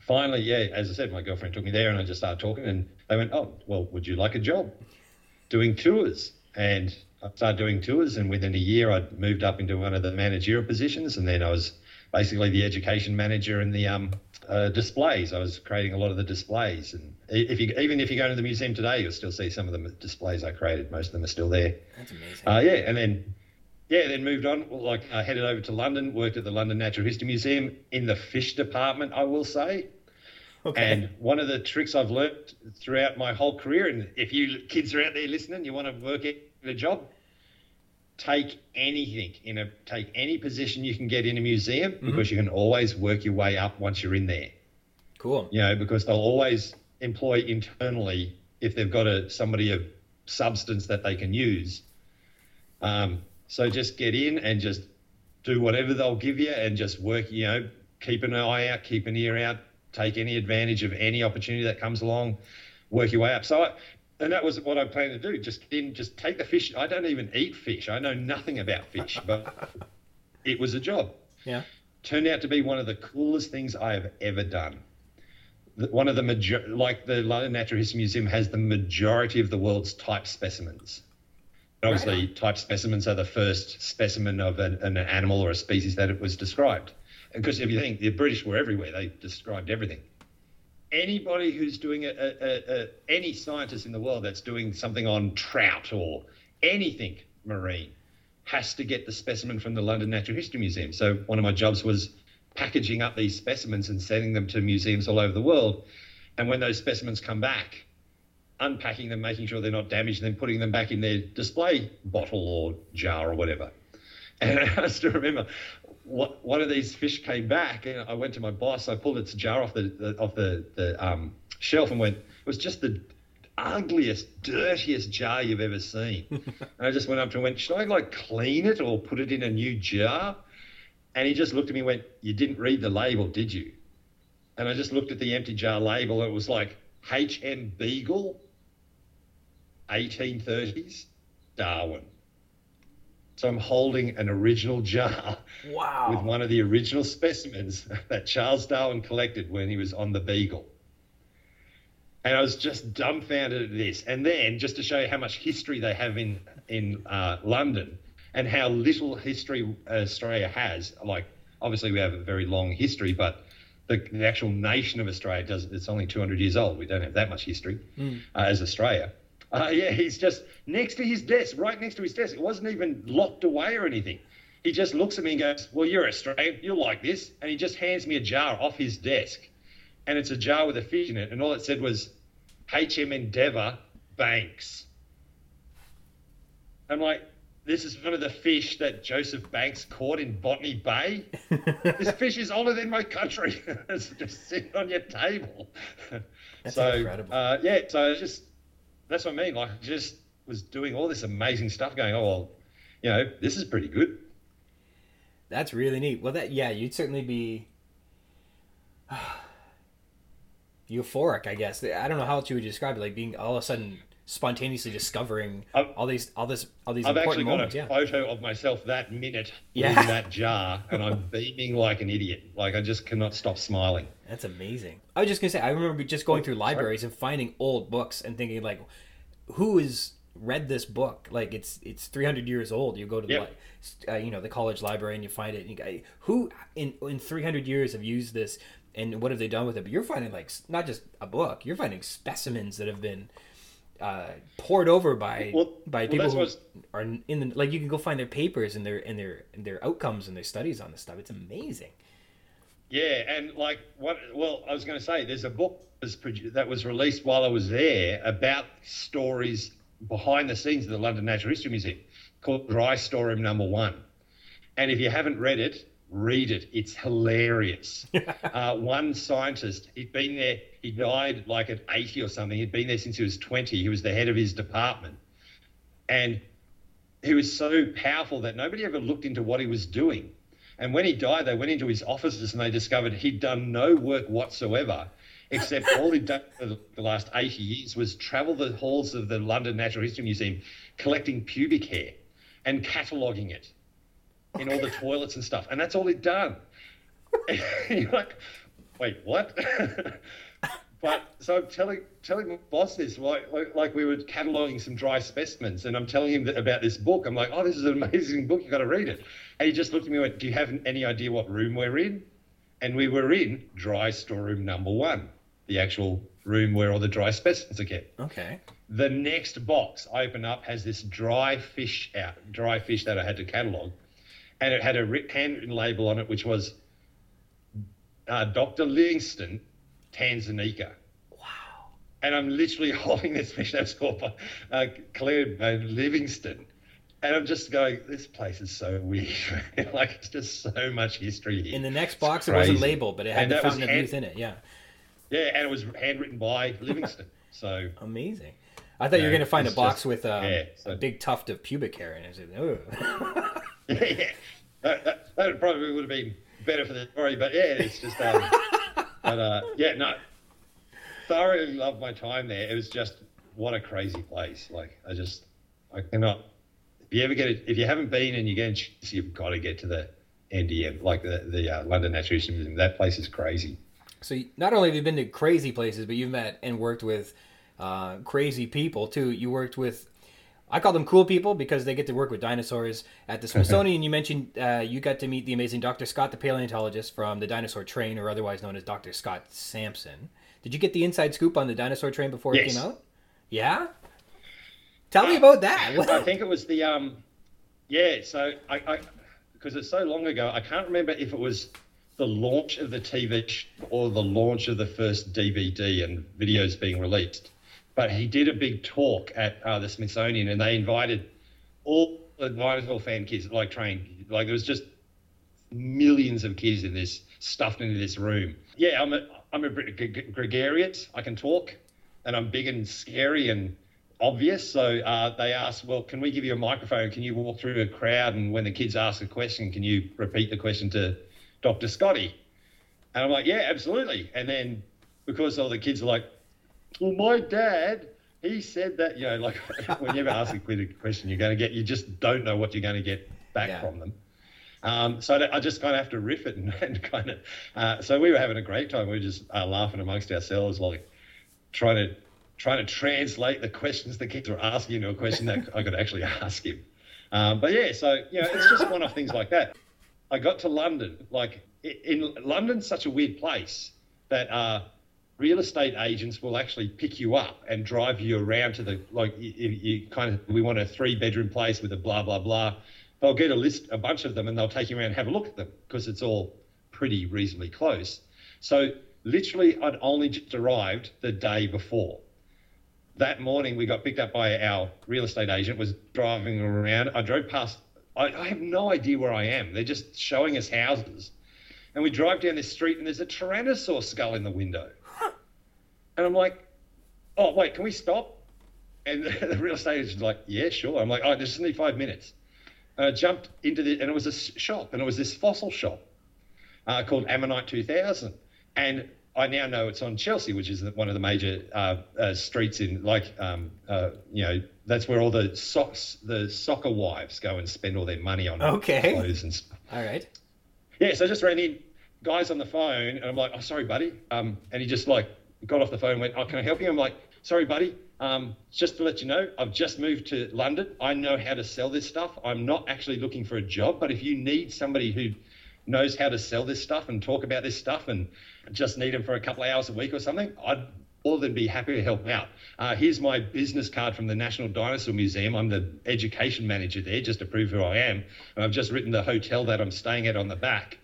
S2: finally, yeah, as I said, my girlfriend took me there, and I just started talking, and they went, "Oh, well, would you like a job doing tours?" And I started doing tours, and within a year, I'd moved up into one of the managerial positions, and then I was basically the education manager in the um, uh, displays. I was creating a lot of the displays, and if you even if you go to the museum today, you'll still see some of the displays I created. Most of them are still there.
S1: That's amazing.
S2: Uh, yeah, and then yeah, then moved on. Like I headed over to London, worked at the London Natural History Museum in the fish department. I will say. Okay. And one of the tricks I've learnt throughout my whole career, and if you kids are out there listening, you want to work at a job, take anything in a take any position you can get in a museum mm-hmm. because you can always work your way up once you're in there.
S1: Cool.
S2: You know, because they'll always employ internally if they've got a somebody of substance that they can use. Um, so just get in and just do whatever they'll give you and just work. You know, keep an eye out, keep an ear out, take any advantage of any opportunity that comes along, work your way up. So I, and that was what I planned to do. Just in, just take the fish. I don't even eat fish. I know nothing about fish, but it was a job.
S1: Yeah.
S2: Turned out to be one of the coolest things I have ever done. One of the major, like the London Natural History Museum has the majority of the world's type specimens. obviously, right. type specimens are the first specimen of an, an animal or a species that it was described. Because if you think the British were everywhere, they described everything anybody who's doing a, a, a, any scientist in the world that's doing something on trout or anything marine has to get the specimen from the London Natural History Museum. So one of my jobs was packaging up these specimens and sending them to museums all over the world. And when those specimens come back, unpacking them, making sure they're not damaged, and then putting them back in their display bottle or jar or whatever. And I still remember what, one of these fish came back, and I went to my boss. I pulled its jar off the, the off the the um, shelf and went. It was just the ugliest, dirtiest jar you've ever seen. and I just went up to him and went, "Should I like clean it or put it in a new jar?" And he just looked at me and went, "You didn't read the label, did you?" And I just looked at the empty jar label. It was like H.M. Beagle, 1830s, Darwin. So I'm holding an original jar
S1: wow.
S2: with one of the original specimens that Charles Darwin collected when he was on the Beagle. And I was just dumbfounded at this. And then, just to show you how much history they have in in uh, London and how little history Australia has, like obviously we have a very long history, but the, the actual nation of Australia does. It's only 200 years old. We don't have that much history mm. uh, as Australia. Uh, yeah, he's just next to his desk, right next to his desk. It wasn't even locked away or anything. He just looks at me and goes, Well, you're Australian. You'll like this. And he just hands me a jar off his desk. And it's a jar with a fish in it. And all it said was HM Endeavour Banks. I'm like, this is one of the fish that Joseph Banks caught in Botany Bay. this fish is older than my country. it's just sitting on your table.
S1: That's so, incredible.
S2: Uh, yeah, so just that's what I mean. Like, just was doing all this amazing stuff, going, oh well, you know, this is pretty good.
S1: That's really neat. Well, that yeah, you'd certainly be euphoric, I guess. I don't know how else you would describe it, like being all of a sudden spontaneously discovering I've, all these all this all these I've important moments.
S2: Actually got a photo of myself that minute yeah. in that jar, and I'm beaming like an idiot. Like I just cannot stop smiling.
S1: That's amazing. I was just gonna say, I remember just going through libraries Sorry? and finding old books and thinking like, who is read this book. Like it's it's 300 years old. You go to the
S2: Yep.
S1: li- uh, you know the college library and you find it. And you go, who in in 300 years have used this and what have they done with it? But you're finding like not just a book. You're finding specimens that have been uh, poured over by
S2: Well-
S1: by people
S2: that's
S1: who are in the like you can go find their papers and their and their and their outcomes and their studies on this stuff. It's amazing.
S2: Yeah, and like what? Well, I was going to say, there's a book that was, produ- that was released while I was there about stories behind the scenes of the London Natural History Museum called Dry Storeroom Number One. And if you haven't read it, read it. It's hilarious. uh, one scientist, he'd been there. He died like at 80 or something. He'd been there since he was 20. He was the head of his department, and he was so powerful that nobody ever looked into what he was doing. And when he died, they went into his offices and they discovered he'd done no work whatsoever, except all he'd done for the the last 80 years was travel the halls of the London Natural History Museum collecting pubic hair and cataloguing it in all the toilets and stuff. And that's all he'd done. You're like, wait, what? but so I'm telling telling my boss this, like, like, like we were cataloguing some dry specimens, and I'm telling him that, about this book. I'm like, oh, this is an amazing book. you've got to read it. And he just looked at me and went, do you have any idea what room we're in? And we were in dry storeroom number one, the actual room where all the dry specimens are kept.
S1: Okay.
S2: The next box I open up has this dry fish out, dry fish that I had to catalogue, and it had a handwritten label on it which was uh, Dr. Livingston, Tanzania.
S1: Wow.
S2: And I'm literally holding this fish that's called uh, Claire uh, Livingston. And I'm just going, this place is so weird. like, it's just so much history here.
S1: In the next box, it wasn't labeled, but it had the Fountain of
S2: hand-
S1: Youth in it. Yeah.
S2: Yeah, and it was handwritten by Livingston. So,
S1: Amazing. I thought you were going to find a box
S2: just-
S1: with um,
S2: yeah, so-
S1: a big tuft of pubic hair in it. Said, "Ugh."
S2: yeah, that, that, that probably would have been better for the story, but yeah, it's just, um, but uh, yeah, no, thoroughly loved my time there. It was just what a crazy place. Like, I just, I cannot. If you ever get it, if you haven't been and you get a chance, you've got to get to the NDM, like the the uh, London Natural History Museum. That place is crazy.
S1: So not only have you been to crazy places, but you've met and worked with uh, crazy people too. You worked with, I call them cool people because they get to work with dinosaurs at the Smithsonian. you mentioned uh, you got to meet the amazing Dr. Scott, the paleontologist from the dinosaur train, or otherwise known as Dr. Scott Sampson. Did you get the inside scoop on the dinosaur train before it came out? Yeah. Tell me about that.
S2: I think it was the um, yeah. So I, I because it's so long ago, I can't remember if it was the launch of the TV or the launch of the first DVD and videos being released. But he did a big talk at uh, the Smithsonian, and they invited all the dinosaur fan kids, like trained, like there was just millions of kids in this stuffed into this room. Yeah, I'm a I'm a gre- gre- gregarious. I can talk, and I'm big and scary and obvious. So uh, they asked, well, can we give you a microphone? Can you walk through a crowd? And when the kids ask a question, can you repeat the question to Dr. Scotty? And I'm like, yeah, absolutely. And then because all the kids are like, well, my dad, he said that, you know, like when you ever ask a question, you're going to get, you just don't know what you're going to get back
S1: Yeah.
S2: from them. Um, so I just kind of have to riff it and, and kind of. Uh, so we were having a great time. We were just uh, laughing amongst ourselves, like trying to trying to translate the questions the kids were asking into a question that I could actually ask him. Um, but yeah, so you know, it's just one of things like that. I got to London. Like in London's such a weird place that uh, real estate agents will actually pick you up and drive you around to the like you, you kind of we want a three bedroom place with a blah blah blah. They'll get a list, a bunch of them, and they'll take you around and have a look at them because it's all pretty reasonably close. So literally, I'd only just arrived the day before. That morning we got picked up by our real estate agent was driving around. I drove past I, I have no idea where i am. They're just showing us houses. And we drive down this street and there's a tyrannosaur skull in the window and i'm like oh wait can we stop and the real estate agent's like yeah sure i'm like oh there's just need five minutes and i jumped into the and it was a shop and it was this fossil shop uh, called ammonite 2000 and I now know it's on Chelsea, which is one of the major uh, uh, streets in, like, um, uh, you know, that's where all the socks, the soccer wives go and spend all their money on
S1: Okay.
S2: clothes and stuff.
S1: All right.
S2: Yeah, so I just ran in, guys on the phone, and I'm like, oh, sorry, buddy. Um, and he just like got off the phone and went, oh, can I help you? I'm like, sorry, buddy. Um, just to let you know, I've just moved to London. I know how to sell this stuff. I'm not actually looking for a job, but if you need somebody who knows how to sell this stuff and talk about this stuff and just need them for a couple of hours a week or something, I'd more than be happy to help out. Uh, here's my business card from the National Dinosaur Museum. I'm the education manager there, just to prove who I am. And I've just written the hotel that I'm staying at on the back.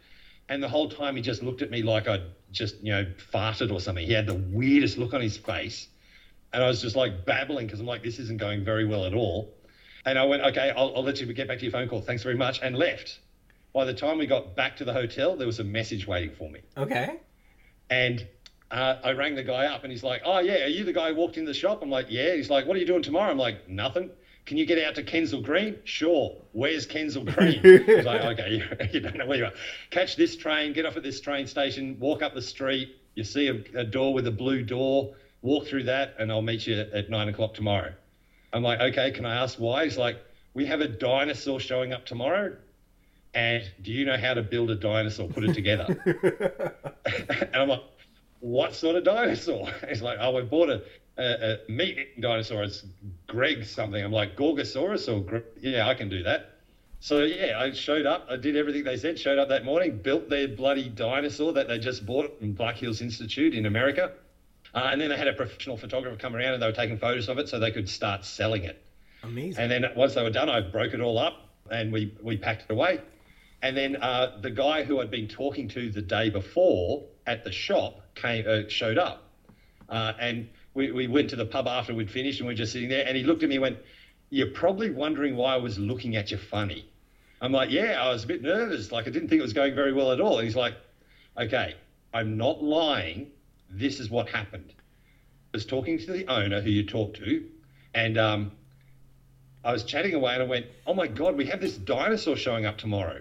S2: And the whole time he just looked at me like I'd just, you know, farted or something. He had the weirdest look on his face. And I was just like babbling because I'm like, this isn't going very well at all. And I went, okay, I'll, I'll let you get back to your phone call. Thanks very much. And left. By the time we got back to the hotel, there was a message waiting for me.
S1: Okay.
S2: And uh, I rang the guy up and he's like, oh, yeah, are you the guy who walked in the shop? I'm like, yeah. He's like, what are you doing tomorrow? I'm like, nothing. Can you get out to Kensal Green? Sure. Where's Kensal Green? He's like, okay, you, you, don't know where you are. Catch this train, get off at this train station, walk up the street. You see a, a door with a blue door walk through that and I'll meet you at nine o'clock tomorrow. I'm like, okay, can I ask why? He's like, we have a dinosaur showing up tomorrow. And do you know how to build a dinosaur, put it together? and I'm like, what sort of dinosaur? He's like, oh, we bought a, a, a meat dinosaur. It's Greg something. I'm like, Gorgosaurus or Gre-? yeah, I can do that. So yeah, I showed up. I did everything they said. Showed up that morning, built their bloody dinosaur that they just bought from Black Hills Institute in America. Uh, and then they had a professional photographer come around and they were taking photos of it so they could start selling it.
S1: Amazing.
S2: And then once they were done, I broke it all up and we, we packed it away. And then uh, the guy who I'd been talking to the day before at the shop came uh, showed up. Uh, and we, we went to the pub after we'd finished and we are just sitting there. And he looked at me and went, You're probably wondering why I was looking at you funny. I'm like, Yeah, I was a bit nervous. Like, I didn't think it was going very well at all. And he's like, Okay, I'm not lying this is what happened. I was talking to the owner who you talked to, and um, I was chatting away and I went, Oh my God, we have this dinosaur showing up tomorrow.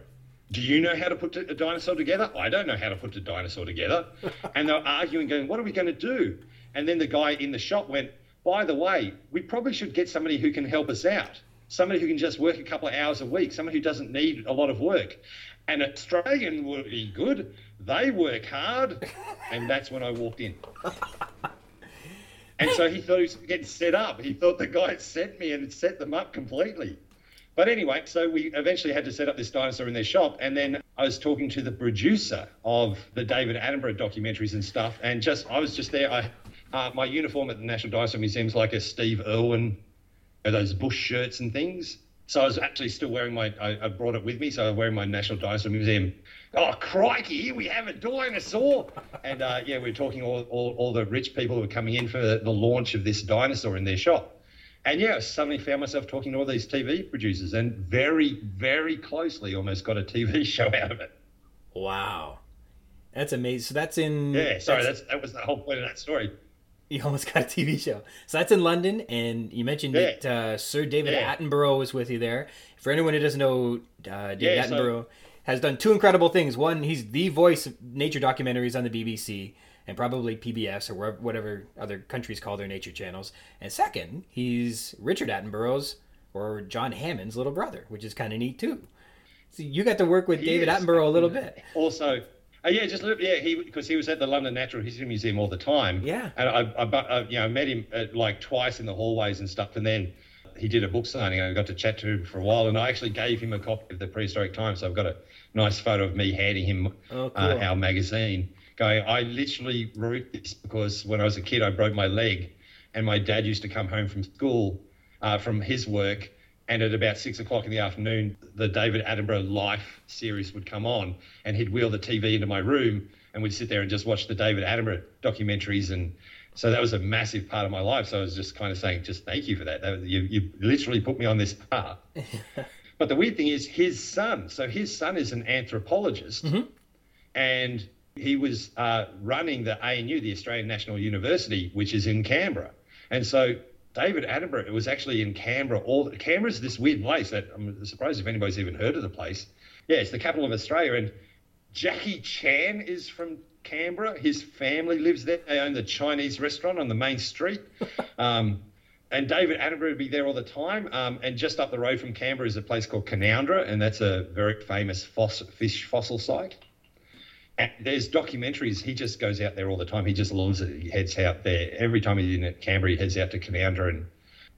S2: Do you know how to put a dinosaur together? I don't know how to put a dinosaur together. and they're arguing, going, What are we going to do? And then the guy in the shop went, By the way, we probably should get somebody who can help us out. Somebody who can just work a couple of hours a week, somebody who doesn't need a lot of work. An Australian would be good. They work hard. And that's when I walked in. And so he thought he was getting set up. He thought the guy had sent me and had set them up completely. But anyway, so we eventually had to set up this dinosaur in their shop. And then I was talking to the producer of the David Attenborough documentaries and stuff. And just I was just there. I, uh, my uniform at the National Dinosaur Museum is like a Steve Irwin, you know, those bush shirts and things. So I was actually still wearing my, I, I brought it with me. So I was wearing my National Dinosaur Museum. Oh, crikey, here we have a dinosaur. and uh, yeah, we are talking all, all, all the rich people who were coming in for the launch of this dinosaur in their shop. And yeah, I suddenly found myself talking to all these TV producers and very, very closely almost got a TV show out of it.
S1: Wow. That's amazing. So that's in.
S2: Yeah, sorry, that's, that's that was the whole point of that story.
S1: You almost got a TV show. So that's in London, and you mentioned yeah. that uh, Sir David yeah. Attenborough was with you there. For anyone who doesn't know, uh, David yeah, Attenborough so... has done two incredible things. One, he's the voice of nature documentaries on the BBC and probably PBS or whatever other countries call their nature channels. And second, he's Richard Attenborough's or John Hammond's little brother, which is kind of neat too. So you got to work with he David is. Attenborough a little bit.
S2: Also, uh, yeah, just yeah, he because he was at the London Natural History Museum all the time.
S1: Yeah,
S2: and I, I, I you know met him at, like twice in the hallways and stuff, and then he did a book signing. and I got to chat to him for a while, and I actually gave him a copy of the Prehistoric Times. So I've got a nice photo of me handing him oh, uh, cool. uh, our magazine. Going, I literally wrote this because when I was a kid, I broke my leg, and my dad used to come home from school uh, from his work and at about six o'clock in the afternoon, the David Attenborough Life series would come on, and he'd wheel the TV into my room, and we'd sit there and just watch the David Attenborough documentaries. And so that was a massive part of my life. So I was just kind of saying, just thank you for that. that you, you literally put me on this path. but the weird thing is, his son, so his son is an anthropologist, mm-hmm. and he was uh, running the ANU, the Australian National University, which is in Canberra. And so David Attenborough it was actually in Canberra. All Canberra's this weird place that I'm surprised if anybody's even heard of the place. Yeah, it's the capital of Australia, and Jackie Chan is from Canberra. His family lives there. They own the Chinese restaurant on the main street. Um, and David Attenborough would be there all the time. Um, and just up the road from Canberra is a place called Canowindra, and that's a very famous foss- fish fossil site. And there's documentaries. He just goes out there all the time. He just loves it. He heads out there every time he's in Canberra. He heads out to Canowindra and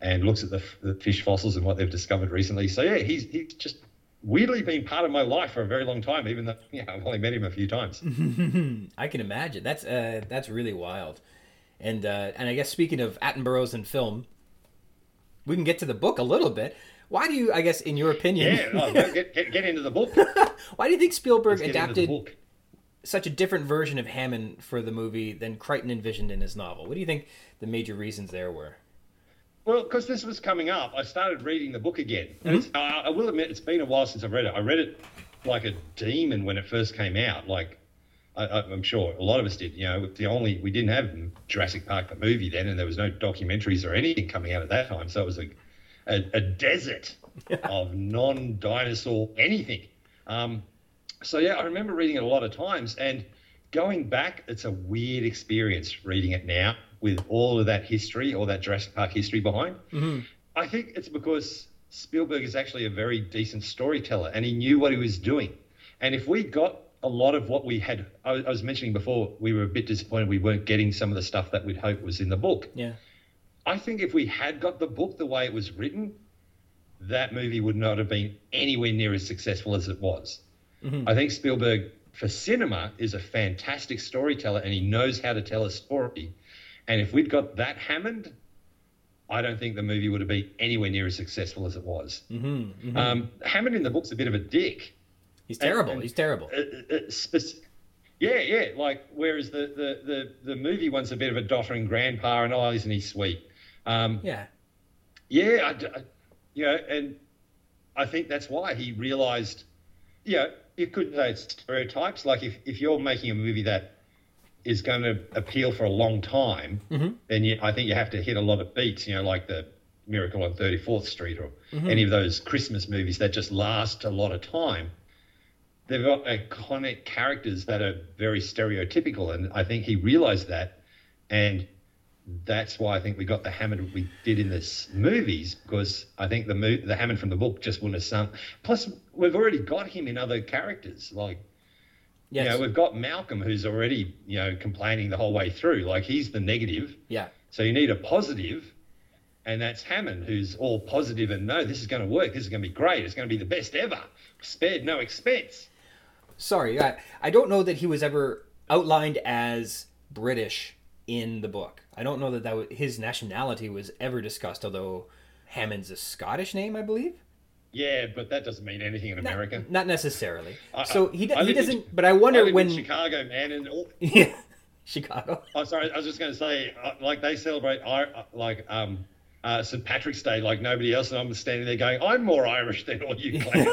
S2: and looks at the, the fish fossils and what they've discovered recently. So yeah, he's he's just weirdly been part of my life for a very long time, even though yeah, I've only met him a few times.
S1: I can imagine. That's uh, that's really wild. And uh, and I guess speaking of Attenborough's and film, we can get to the book a little bit. Why do you, I guess, in your opinion,
S2: Yeah, oh, get, get, get into the book.
S1: why do you think Spielberg
S2: Let's get into the
S1: adapted
S2: book.
S1: Such a different version of Hammond for the movie than Crichton envisioned in his novel? What do you think the major reasons there were?
S2: Well, because this was coming up, I started reading the book again. And it's, I, will admit, it's been a while since I've read it. I read it like a demon when it first came out. Like, I, I'm sure a lot of us did. You know, the only we didn't have Jurassic Park the movie then, and there was no documentaries or anything coming out at that time. So it was a a, a desert of non-dinosaur anything. Um, so yeah, I remember reading it a lot of times, and going back, it's a weird experience reading it now with all of that history, all that Jurassic Park history behind. Mm-hmm. I think it's because Spielberg is actually a very decent storyteller, and he knew what he was doing. And if we got a lot of what we had, I, I was mentioning before, we were a bit disappointed we weren't getting some of the stuff that we'd hoped was in the book.
S1: Yeah.
S2: I think if we had got the book the way it was written, that movie would not have been anywhere near as successful as it was. I think Spielberg, for cinema, is a fantastic storyteller and he knows how to tell a story. And if we'd got that Hammond, I don't think the movie would have been anywhere near as successful as it was.
S1: Mm-hmm,
S2: Um, Hammond in the book's a bit of a dick.
S1: He's terrible.
S2: and-
S1: He's terrible.
S2: Uh, uh, spec- yeah, yeah. Like whereas the, the the the movie one's a bit of a doddering grandpa and oh, isn't he sweet? Um,
S1: Yeah.
S2: yeah, I I you know, and I think that's why he realised, you know, you could say it's stereotypes. Like if, if you're making a movie that is going to appeal for a long time, mm-hmm. then you, I think you have to hit a lot of beats. You know, like the Miracle on 34th Street or mm-hmm. any of those Christmas movies that just last a lot of time. They've got iconic characters that are very stereotypical, and I think he realised that, and that's why I think we got the Hammond we did in this movies because I think the mo- the Hammond from the book just wouldn't have sunk. Plus, we've already got him in other characters. Like,
S1: Yes.
S2: you know, we've got Malcolm who's already you know complaining the whole way through. Like, he's the negative.
S1: yeah.
S2: So you need a positive, and that's Hammond who's all positive and no, this is going to work. This is going to be great. It's going to be the best ever. Spared no expense.
S1: Sorry, I, I don't know that he was ever outlined as British in the book. I don't know that, that was, his nationality was ever discussed, although Hammond's a Scottish name, I believe.
S2: Yeah, but that doesn't mean anything in America.
S1: Not necessarily.
S2: I-
S1: so he, he doesn't. but I wonder
S2: I
S1: when
S2: in Chicago, man, and all,
S1: yeah, Chicago.
S2: Oh, sorry. I was just going to say, uh, like they celebrate uh, like um, uh, St Patrick's Day like nobody else, and I'm standing there going, "I'm more Irish than all you claim."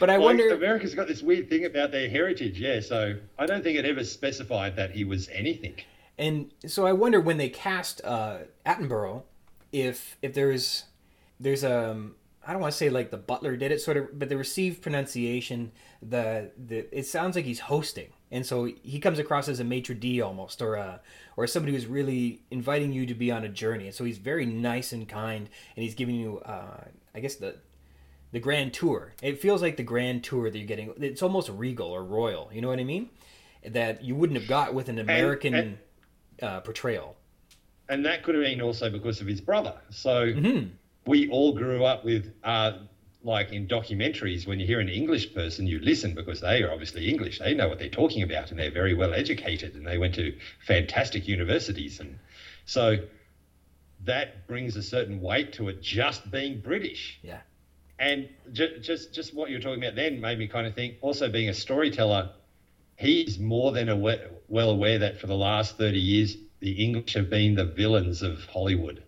S1: But I
S2: Like,
S1: wonder-
S2: America's got this weird thing about their heritage, yeah. So I don't think it ever specified that he was anything.
S1: And so I wonder when they cast uh, Attenborough, if if there's there's um I don't want to say like the butler did it sort of, but the received pronunciation the the it sounds like he's hosting, and so he comes across as a maitre d almost, or a or somebody who's really inviting you to be on a journey, and so he's very nice and kind, and he's giving you uh, I guess the the grand tour. It feels like the grand tour that you're getting. It's almost regal or royal. You know what I mean? That you wouldn't have got with an American
S2: and-
S1: uh, portrayal.
S2: and that could have been also because of his brother. So
S1: Mm-hmm.
S2: we all grew up with, uh, like in documentaries, when you hear an English person, you listen because they are obviously English. They know what they're talking about and they're very well educated and they went to fantastic universities. And so that brings a certain weight to it just being British.
S1: Yeah.
S2: And ju- just just what you're talking about then made me kind of think. Also, being a storyteller, he's more than aware, well aware that for the last thirty years, the English have been the villains of Hollywood.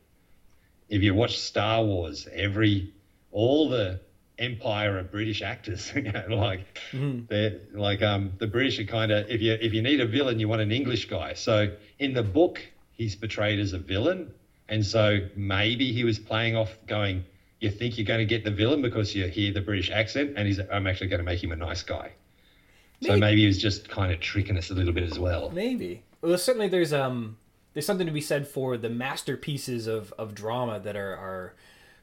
S2: If you watch Star Wars, every all the empire of British actors, you know, like they're like um, the British are kind of if you if you need a villain, you want an English guy. So in the book, he's portrayed as a villain, and so maybe he was playing off going you think you're going to get the villain because you hear the British accent, and he's, I'm actually going to make him a nice guy. So
S1: Maybe.
S2: maybe he was just kind of tricking us a little bit as well.
S1: Maybe. Well, certainly there's um there's something to be said for the masterpieces of, of drama that are, are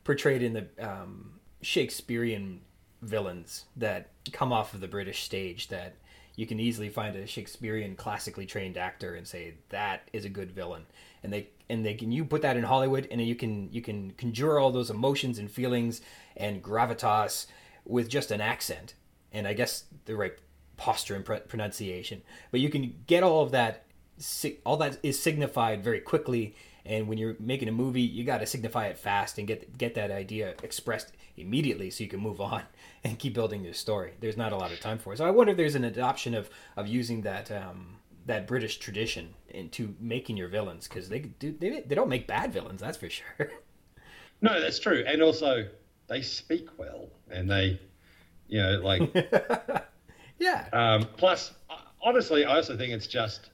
S1: portrayed in the um, Shakespearean villains that come off of the British stage that you can easily find a Shakespearean classically trained actor and say that is a good villain. And they and they can you put that in Hollywood and you can you can conjure all those emotions and feelings and gravitas with just an accent. And I guess the right posture and pr- pronunciation. But you can get all of that all that is signified very quickly. And when you're making a movie you got to signify it fast and get get that idea expressed immediately so you can move on and keep building your story. There's not a lot of time for it. So i wonder if there's an adoption of of using that um, that british tradition into making your villains because they do they, they don't make bad villains that's for sure.
S2: No that's true. And also they speak well and they you know like
S1: yeah.
S2: Um, plus honestly i also think it's just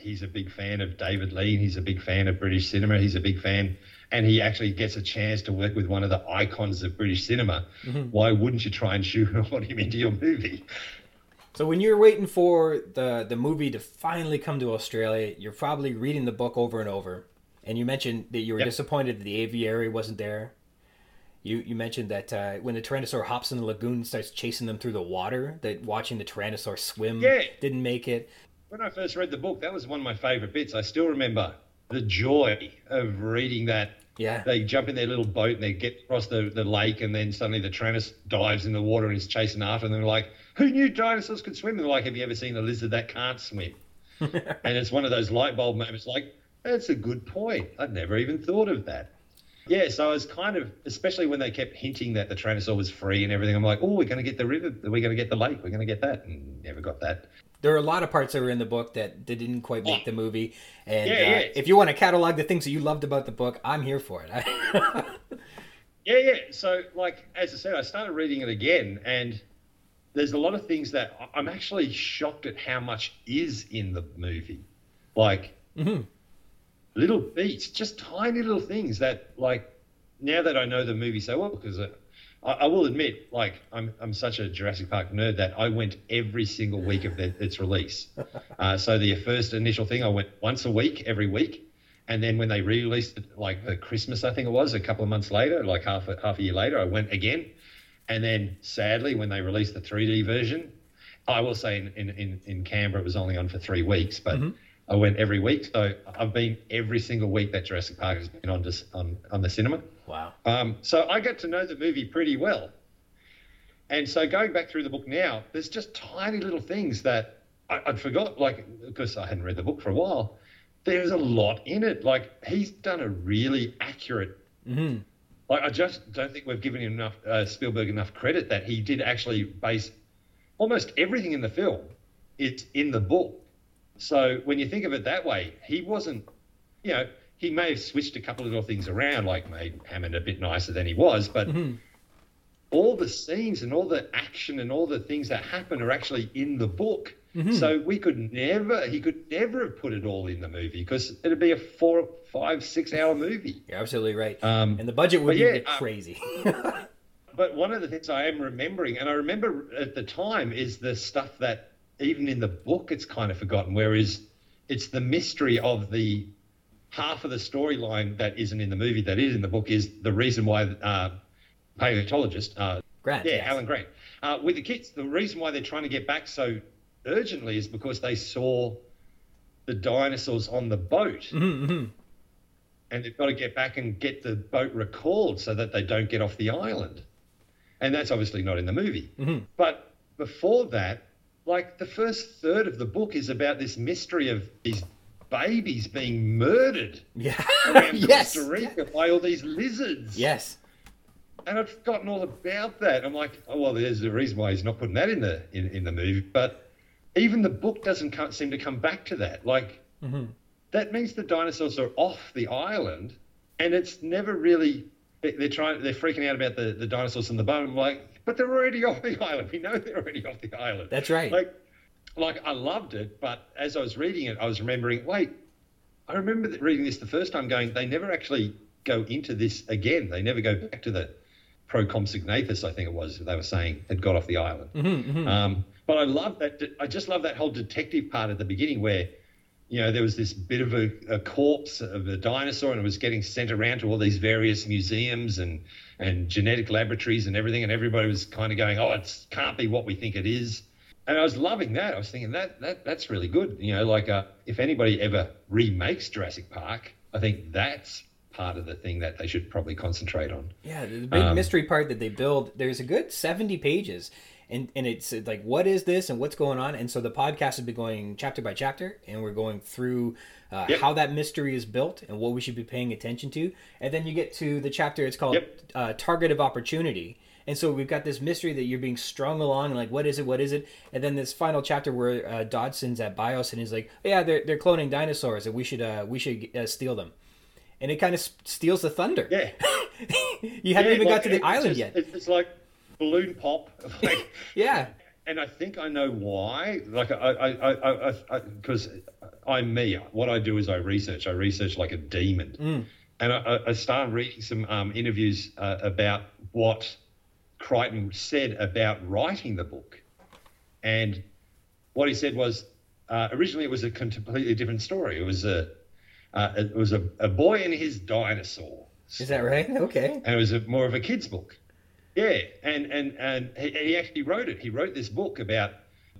S2: he's a big fan of David Lean. He's a big fan of British cinema. He's a big fan, and he actually gets a chance to work with one of the icons of British cinema. Mm-hmm. Why wouldn't you try and shoehorn him into your movie?
S1: So when you're waiting for the the movie to finally come to Australia, you're probably reading the book over and over. And you mentioned that you were yep. disappointed that the aviary wasn't there. You you mentioned that uh, when the Tyrannosaur hops in the lagoon, and starts chasing them through the water, that watching the Tyrannosaur swim
S2: yeah.
S1: didn't make it
S2: when I first read the book, that was one of my favourite bits. I still remember the joy of reading that.
S1: Yeah.
S2: They jump in their little boat and they get across the, the lake, and then suddenly the Tyrannosaurus dives in the water and is chasing after them. They're like, Who knew dinosaurs could swim? And they're like, Have you ever seen a lizard that can't swim? and it's one of those light bulb moments like, That's a good point. I'd never even thought of that. Yeah, so I was kind of, especially when they kept hinting that the Tyrannosaur was free and everything, I'm like, oh, we're going to get the river, we're going to get the lake, we're going to get that. And never got that
S1: there are a lot of parts that were in the book that, that didn't quite make the movie. And
S2: yeah, yeah.
S1: Uh, if you want to catalog the things that you loved about the book, I'm here for it.
S2: yeah, yeah. So, like as I said, I started reading it again, and there's a lot of things that I'm actually shocked at how much is in the movie. Like
S1: mm-hmm.
S2: little beats, just tiny little things that, like, now that I know the movie so well, because I, I, will admit, like I'm I'm such a Jurassic Park nerd that I went every single week of the, its release. Uh, so the first initial thing, I went once a week, every week, and then when they re-released it, like for Christmas, I think it was a couple of months later, like half a, half a year later, I went again. And then sadly, when they released the 3D version, I will say in in, in Canberra it was only on for three weeks, but. Mm-hmm. I went every week, so I've been every single week that Jurassic Park has been on on, on the cinema.
S1: Wow.
S2: Um, so I got to know the movie pretty well. And so going back through the book now, there's just tiny little things that I, would forgot, like, because I hadn't read the book for a while. There's a lot in it. Like, he's done a really accurate.
S1: Mm-hmm.
S2: Like, I just don't think we've given him enough, uh, Spielberg enough credit that he did actually base almost everything in the film. It's in the book. So when you think of it that way, he wasn't, you know, he may have switched a couple of little things around, like made Hammond a bit nicer than he was, but
S1: mm-hmm.
S2: all the scenes and all the action and all the things that happen are actually in the book.
S1: Mm-hmm.
S2: So we could never, he could never have put it all in the movie because it'd be a four, five, six hour movie.
S1: You're absolutely right.
S2: Um,
S1: and the budget would be yeah, uh, crazy.
S2: but one of the things I am remembering, and I remember at the time, is the stuff that even in the book it's kind of forgotten, whereas it's the mystery of the half of the storyline that isn't in the movie that is in the book is the reason why uh, paleontologist uh,
S1: Grant,
S2: yeah,
S1: yes.
S2: Alan Grant, uh, with the kids, the reason why they're trying to get back so urgently is because they saw the dinosaurs on the boat.
S1: Mm-hmm, mm-hmm.
S2: And they've got to get back and get the boat recalled so that they don't get off the island. And that's obviously not in the movie.
S1: Mm-hmm.
S2: But before that, like the first third of the book is about this mystery of these babies being murdered
S1: yeah.
S2: around
S1: yes.
S2: Costa Rica by all these lizards.
S1: Yes.
S2: And I'd forgotten all about that. I'm like, oh well, there's a reason why he's not putting that in the in, in the movie. But even the book doesn't come, seem to come back to that. Like
S1: mm-hmm.
S2: that means the dinosaurs are off the island, and it's never really. They're trying. They're freaking out about the, the dinosaurs in the boat. I'm like, but they're already off the island. We know they're already off the island.
S1: That's right.
S2: Like like I loved it, but as I was reading it, I was remembering, wait, I remember reading this the first time, going, they never actually go into this again. They never go back to the Procompsognathus, I think it was. They were saying had got off the island.
S1: Mm-hmm, mm-hmm.
S2: Um, but I love that. I just love that whole detective part at the beginning where you know, there was this bit of a, a, corpse of a dinosaur and it was getting sent around to all these various museums and, and genetic laboratories and everything. And everybody was kind of going, oh, it can't be what we think it is. And I was loving that. I was thinking that, that that's really good. You know, like uh, if anybody ever remakes Jurassic Park, I think that's part of the thing that they should probably concentrate on.
S1: Yeah, the big um, mystery part that they build, there's a good 70 pages and and it's like what is this and what's going on and so the podcast has been going chapter by chapter and we're going through uh, yep. how that mystery is built and what we should be paying attention to and then you get to the chapter it's called yep. uh, target of opportunity and so we've got this mystery that you're being strung along and like what is it what is it and then this final chapter where uh, Dodgson's at Biosyn he's like yeah they're, they're cloning dinosaurs and we should uh, we should uh, steal them and it kind of steals the thunder
S2: yeah
S1: you haven't yeah, even got to the island
S2: just,
S1: yet
S2: it's like balloon pop.
S1: Like, yeah.
S2: And I think I know why. Like, I, I, I, because I'm me. What I do is I research. I research like a demon. Mm. And I, I started reading some um, interviews uh, about what Crichton said about writing the book. And what he said was uh, originally it was a completely different story. It was a uh, it was a, a boy and his dinosaur.
S1: Story. Is that right? Okay.
S2: And it was a, more of a kid's book. Yeah, and and and he, he actually wrote it. He wrote this book about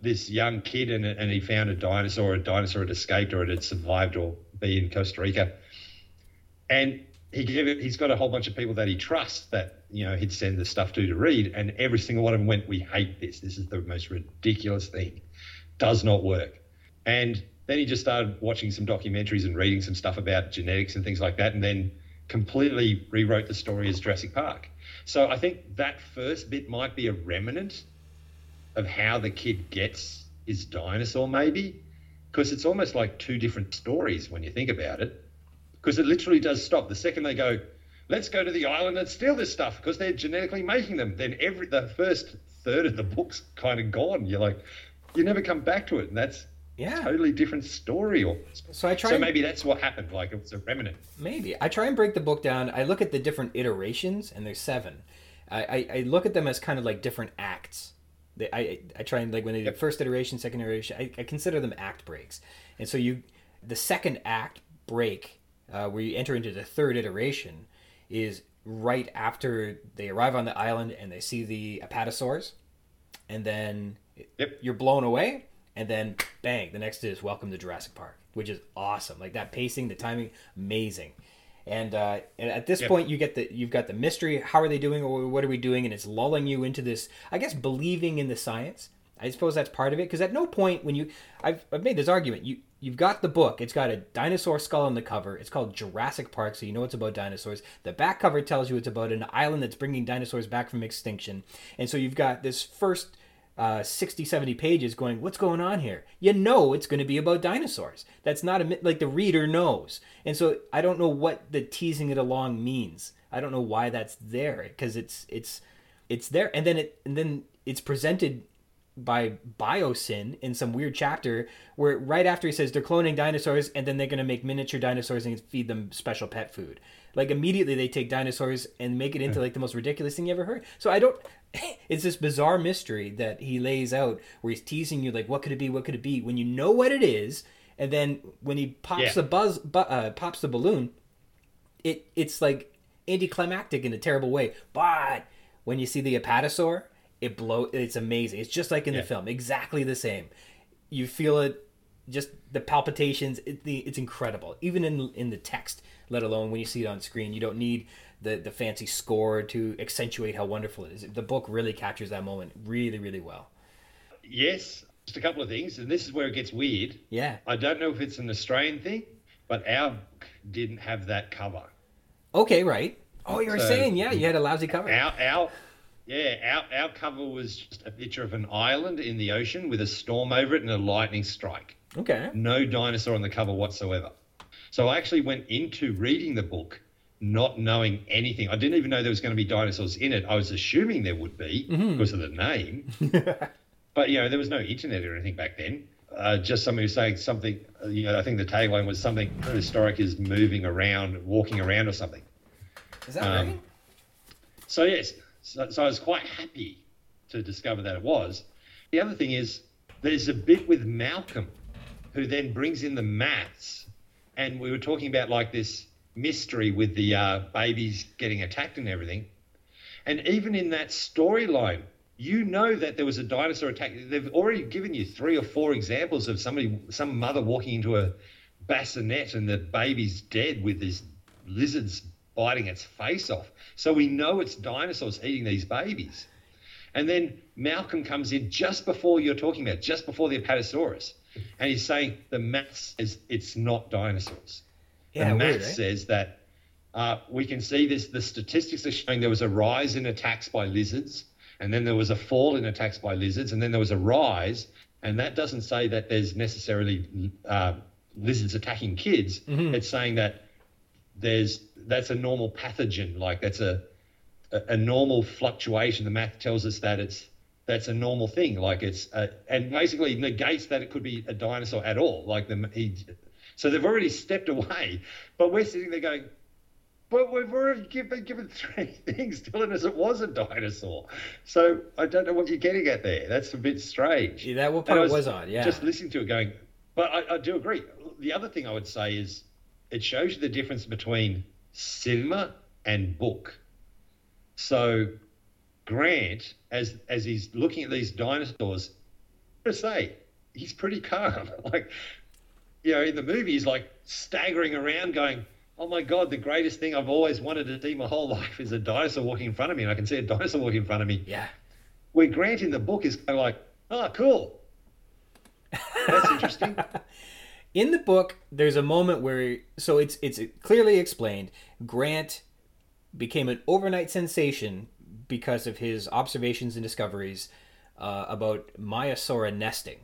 S2: this young kid, and and he found a dinosaur. A dinosaur had escaped, or it had survived, or be in Costa Rica. And he gave it. He's got a whole bunch of people that he trusts that you know he'd send the stuff to to read, and every single one of them went, "We hate this. This is the most ridiculous thing. Does not work." And then he just started watching some documentaries and reading some stuff about genetics and things like that, and then completely rewrote the story as Jurassic Park. So I think that first bit might be a remnant of how the kid gets his dinosaur, maybe, because it's almost like two different stories when you think about it. Because it literally does stop the second they go, let's go to the island and steal this stuff because they're genetically making them. Then every the first third of the book's kind of gone. You're like, you never come back to it, and that's yeah. totally different story. Or so I try. So and, maybe that's what happened. Like it was a remnant.
S1: Maybe I try and break the book down. I look at the different iterations, and there's seven. I, I, I look at them as kind of like different acts. They, I I try and like when they do first iteration, second iteration, I, I consider them act breaks. And so you, the second act break, uh, where you enter into the third iteration, is right after they arrive on the island and they see the apatosaurs, and then
S2: yep.
S1: you're blown away and then bang, the next is Welcome to Jurassic Park, which is awesome. Like that pacing, the timing, amazing. And, uh, and at this yep. point, you get the you've got the mystery. How are they doing, or what are we doing? And it's lulling you into this, I guess, believing in the science. I suppose that's part of it because at no point when you, I've, I've made this argument. You you've got the book. It's got a dinosaur skull on the cover. It's called Jurassic Park, so you know it's about dinosaurs. The back cover tells you it's about an island that's bringing dinosaurs back from extinction. And so you've got this first uh, 60, 70 pages going, what's going on here? You know it's going to be about dinosaurs. That's not a, like the reader knows. And so I don't know what the teasing it along means. I don't know why that's there because it's, it's, it's there. And then it, and then it's presented by Biosyn in some weird chapter where right after he says they're cloning dinosaurs and then they're going to make miniature dinosaurs and feed them special pet food. Like immediately they take dinosaurs and make it into like the most ridiculous thing you ever heard. So I don't it's this bizarre mystery that he lays out where he's teasing you like what could it be what could it be when you know what it is and then when he pops yeah. the buzz bu- uh, pops the balloon it it's like anticlimactic in a terrible way but when you see the apatosaur it blow it's amazing it's just like in yeah. the film exactly the same you feel it just the palpitations it, the, it's incredible even in in the text let alone when you see it on screen you don't need the the fancy score to accentuate how wonderful it is. The book really captures that moment really, really well.
S2: Yes, just a couple of things, and this is where it gets weird.
S1: Yeah.
S2: I don't know if it's an Australian thing, but our book didn't have that cover.
S1: Okay, right. Oh, you were so saying, yeah, you had a lousy cover.
S2: Our, our, yeah, our, our cover was just a picture of an island in the ocean with a storm over it and a lightning strike.
S1: Okay.
S2: No dinosaur on the cover whatsoever. So I actually went into reading the book not knowing anything. I didn't even know there was going to be dinosaurs in it. I was assuming there would be mm-hmm. because of the name. but, you know, there was no internet or anything back then. Uh, just somebody was saying something, uh, you know, I think the tagline was something historic is moving around, walking around or something.
S1: Is that um, right?
S2: So, yes. So, so I was quite happy to discover that it was. The other thing is there's a bit with Malcolm who then brings in the maths. And we were talking about like this mystery with the uh, babies getting attacked and everything. And even in that storyline, you know that there was a dinosaur attack. They've already given you three or four examples of somebody, some mother walking into a bassinet and the baby's dead with these lizards biting its face off. So we know it's dinosaurs eating these babies. And then Malcolm comes in just before you're talking about, just before the Apatosaurus, and he's saying the math says it's not dinosaurs.
S1: Yeah,
S2: the
S1: weird,
S2: math
S1: right?
S2: says that uh, we can see this. The statistics are showing there was a rise in attacks by lizards, and then there was a fall in attacks by lizards, and then there was a rise. And that doesn't say that there's necessarily uh, lizards attacking kids.
S1: Mhm.
S2: It's saying that there's that's a normal pathogen, like that's a a, a normal fluctuation. The math tells us that it's that's a normal thing. Like it's uh, and basically negates that it could be a dinosaur at all. Like the he, so they've already stepped away, but we're sitting there going. But we've already given, given three things telling us it was a dinosaur. So I don't know what you're getting at there. That's a bit strange.
S1: Yeah, that what
S2: And I
S1: was, on? Yeah.
S2: Just listening to it going, but I, I do agree. The other thing I would say is it shows you the difference between cinema and book. So Grant, as as he's looking at these dinosaurs, to say he's pretty calm. like, you know, in the movie, he's like staggering around, going, "Oh my god, the greatest thing I've always wanted to see my whole life is a dinosaur walking in front of me, and I can see a dinosaur walking in front of me."
S1: yeah.
S2: Where Grant in the book is kind of like, "Oh, cool, that's interesting."
S1: In the book, there's a moment where so it's it's clearly explained. Grant became an overnight sensation because of his observations and discoveries uh, about Maiasaura nesting.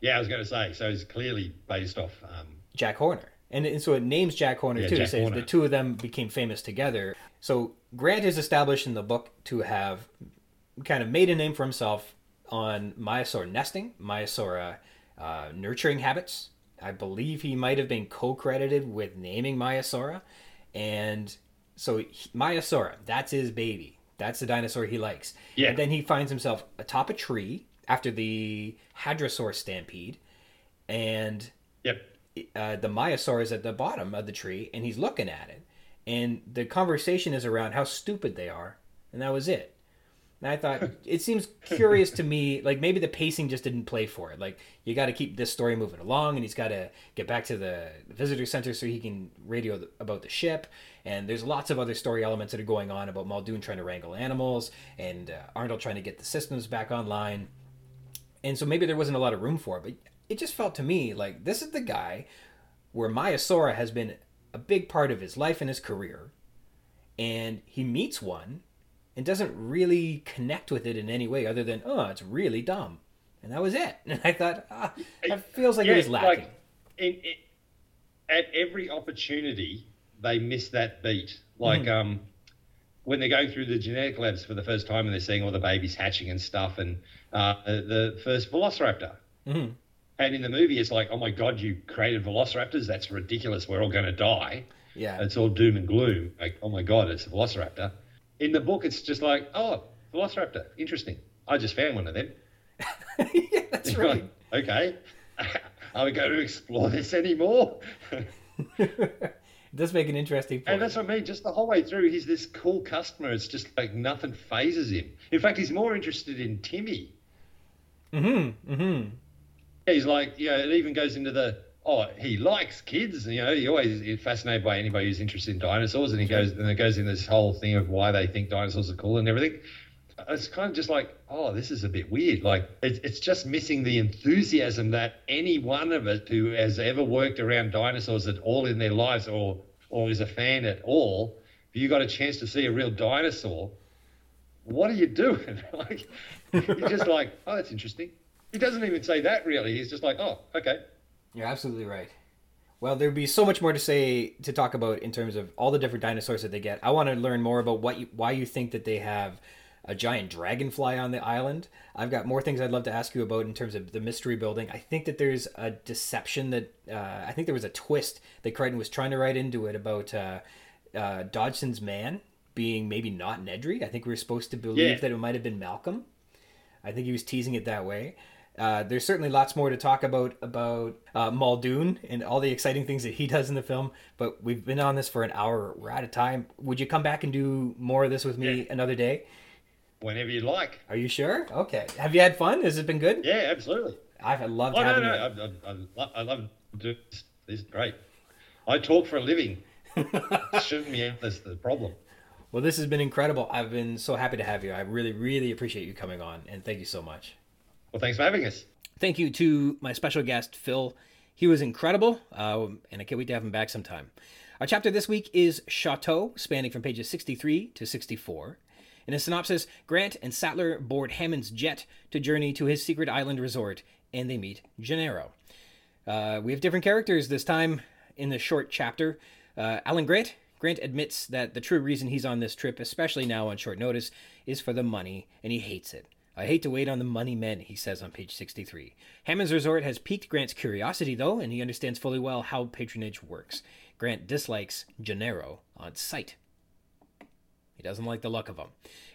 S2: Yeah, I was going to say. So it's clearly based off. Um,
S1: Jack Horner. And, and so it names Jack Horner
S2: Yeah,
S1: too.
S2: Jack
S1: it says
S2: Horner.
S1: the two of them became famous together. So Grant is established in the book to have kind of made a name for himself on Maiasaur nesting, Maiasaur uh, nurturing habits. I believe he might have been co-credited with naming Maiasaura. And so he- Maiasaura, that's his baby. That's the dinosaur he likes.
S2: Yeah.
S1: And then he finds himself atop a tree after the Hadrosaur stampede. And
S2: yep.
S1: uh, the Maiasaur is at the bottom of the tree and he's looking at it. And the conversation is around how stupid they are. And that was it. And I thought, it seems curious to me, like maybe the pacing just didn't play for it. Like, you got to keep this story moving along and he's got to get back to the visitor center so he can radio th- about the ship. And there's lots of other story elements that are going on about Muldoon trying to wrangle animals and uh, Arnold trying to get the systems back online and so maybe there wasn't a lot of room for it but it just felt to me like this is the guy where Maiasaura has been a big part of his life and his career and he meets one and doesn't really connect with it in any way other than oh it's really dumb and that was it and i thought ah, that feels like it was lacking
S2: Like, in, in, at every opportunity, they miss that beat. Like
S1: Mm-hmm.
S2: um, when they're going through the genetic labs for the first time and they're seeing all the babies hatching and stuff, and uh, the first Velociraptor.
S1: Mhm.
S2: And in the movie, it's like, oh my god, you created Velociraptors? That's ridiculous. We're all going to die.
S1: yeah
S2: It's all doom and gloom. Like, oh my god, it's a Velociraptor. In the book, it's just like, oh, Velociraptor, interesting. I just found one of them.
S1: yeah that's
S2: You're
S1: right
S2: like, okay. Are we going to explore this anymore?
S1: it does make an interesting point
S2: and that's what I mean. Just the whole way through, he's this cool customer. It's just like nothing phases him. In fact, he's more interested in Timmy.
S1: mm-hmm mm-hmm
S2: He's like, you know, it even goes into the, oh, he likes kids. You know, he always is fascinated by anybody who's interested in dinosaurs. And he goes, and it goes in this whole thing of why they think dinosaurs are cool and everything. It's kind of just like, oh, this is a bit weird. Like, it's, it's just missing the enthusiasm that any one of us who has ever worked around dinosaurs at all in their lives or, or is a fan at all, if you got a chance to see a real dinosaur, what are you doing? like, you're just like, oh, that's interesting. He doesn't even say that really. He's just like, oh, okay.
S1: You're absolutely right. Well, there'd be so much more to say to talk about in terms of all the different dinosaurs that they get. I want to learn more about what you, why you think that they have a giant dragonfly on the island. I've got more things I'd love to ask you about in terms of the mystery building. I think that there's a deception that uh, I think there was a twist that Crichton was trying to write into it about uh, uh, Dodgson's man being maybe not Nedry. I think we were supposed to believe
S2: Yeah.
S1: that it might have been Malcolm. I think he was teasing it that way. Uh, there's certainly lots more to talk about about uh, Muldoon and all the exciting things that he does in the film. But we've been on this for an hour. We're out of time. Would you come back and do more of this with me
S2: Yeah.
S1: another day?
S2: Whenever you like.
S1: Are you sure? Okay. Have you had fun? Has it been good?
S2: Yeah, absolutely.
S1: I've loved
S2: Oh no,
S1: having
S2: no,
S1: you.
S2: I, I, I, lo- I love doing this. This is great. I talk for a living. Shouldn't be that's the problem.
S1: Well, this has been incredible. I've been so happy to have you. I really, really appreciate you coming on, and thank you so much.
S2: Well, thanks for having us.
S1: Thank you to my special guest, Phil. He was incredible, uh, and I can't wait to have him back sometime. Our chapter this week is Choteau, spanning from pages 63 to 64. In a synopsis, Grant and Sattler board Hammond's jet to journey to his secret island resort, and they meet Gennaro. Uh, we have different characters this time in this short chapter. Uh, Alan Grant. Grant admits that the true reason he's on this trip, especially now on short notice, is for the money, and he hates it. I hate to wait on the money men, he says on page 63. Hammond's resort has piqued Grant's curiosity, though, and he understands fully well how patronage works. Grant dislikes Gennaro on sight. He doesn't like the look of him.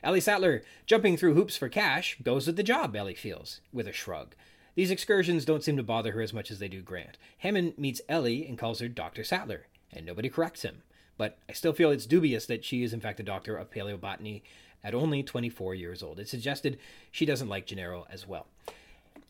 S1: Ellie Sattler, jumping through hoops for cash, goes with the job, Ellie feels, with a shrug. These excursions don't seem to bother her as much as they do Grant. Hammond meets Ellie and calls her Dr. Sattler, and nobody corrects him. But I still feel it's dubious that she is in fact a doctor of paleobotany at only 24 years old. it suggested she doesn't like Gennaro as well.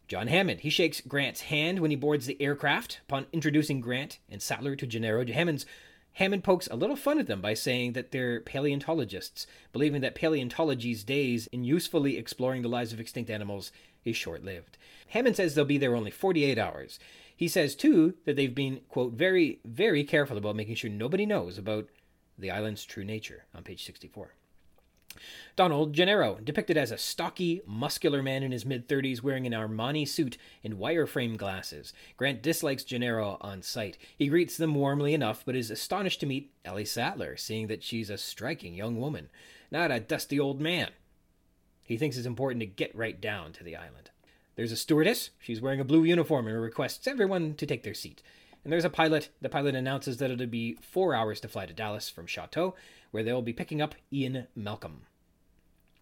S1: John Hammond. He shakes Grant's hand when he boards the aircraft. Upon introducing Grant and Sattler to Gennaro, Hammond's Hammond pokes a little fun at them by saying that they're paleontologists, believing that paleontology's days in usefully exploring the lives of extinct animals is short lived. Hammond says they'll be there only 48 hours. He says, too, that they've been, quote, very, very careful about making sure nobody knows about the island's true nature, on page 64. Donald Gennaro, depicted as a stocky, muscular man in his mid 30s wearing an Armani suit and wireframe glasses. Grant dislikes Gennaro on sight. He greets them warmly enough, but is astonished to meet Ellie Sattler, seeing that she's a striking young woman, not a dusty old man. He thinks it's important to get right down to the island. There's a stewardess. She's wearing a blue uniform and requests everyone to take their seat. And there's a pilot. The pilot announces that it'll be four hours to fly to Dallas from Choteau, where they'll be picking up Ian Malcolm.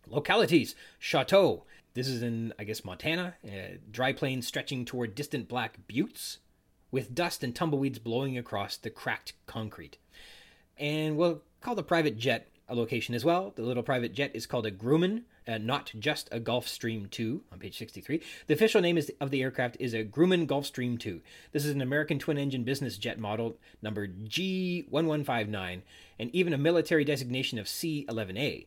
S1: Localities Choteau. This is in, I guess, Montana. Dry plains stretching toward distant black buttes, with dust and tumbleweeds blowing across the cracked concrete. And we'll call the private jet a location as well. The little private jet is called a Grumman, uh, not just a Gulfstream 2 on page 63. The official name is, of the aircraft is a Grumman Gulfstream 2. This is an American twin engine business jet model number G1159 and even a military designation of C11A.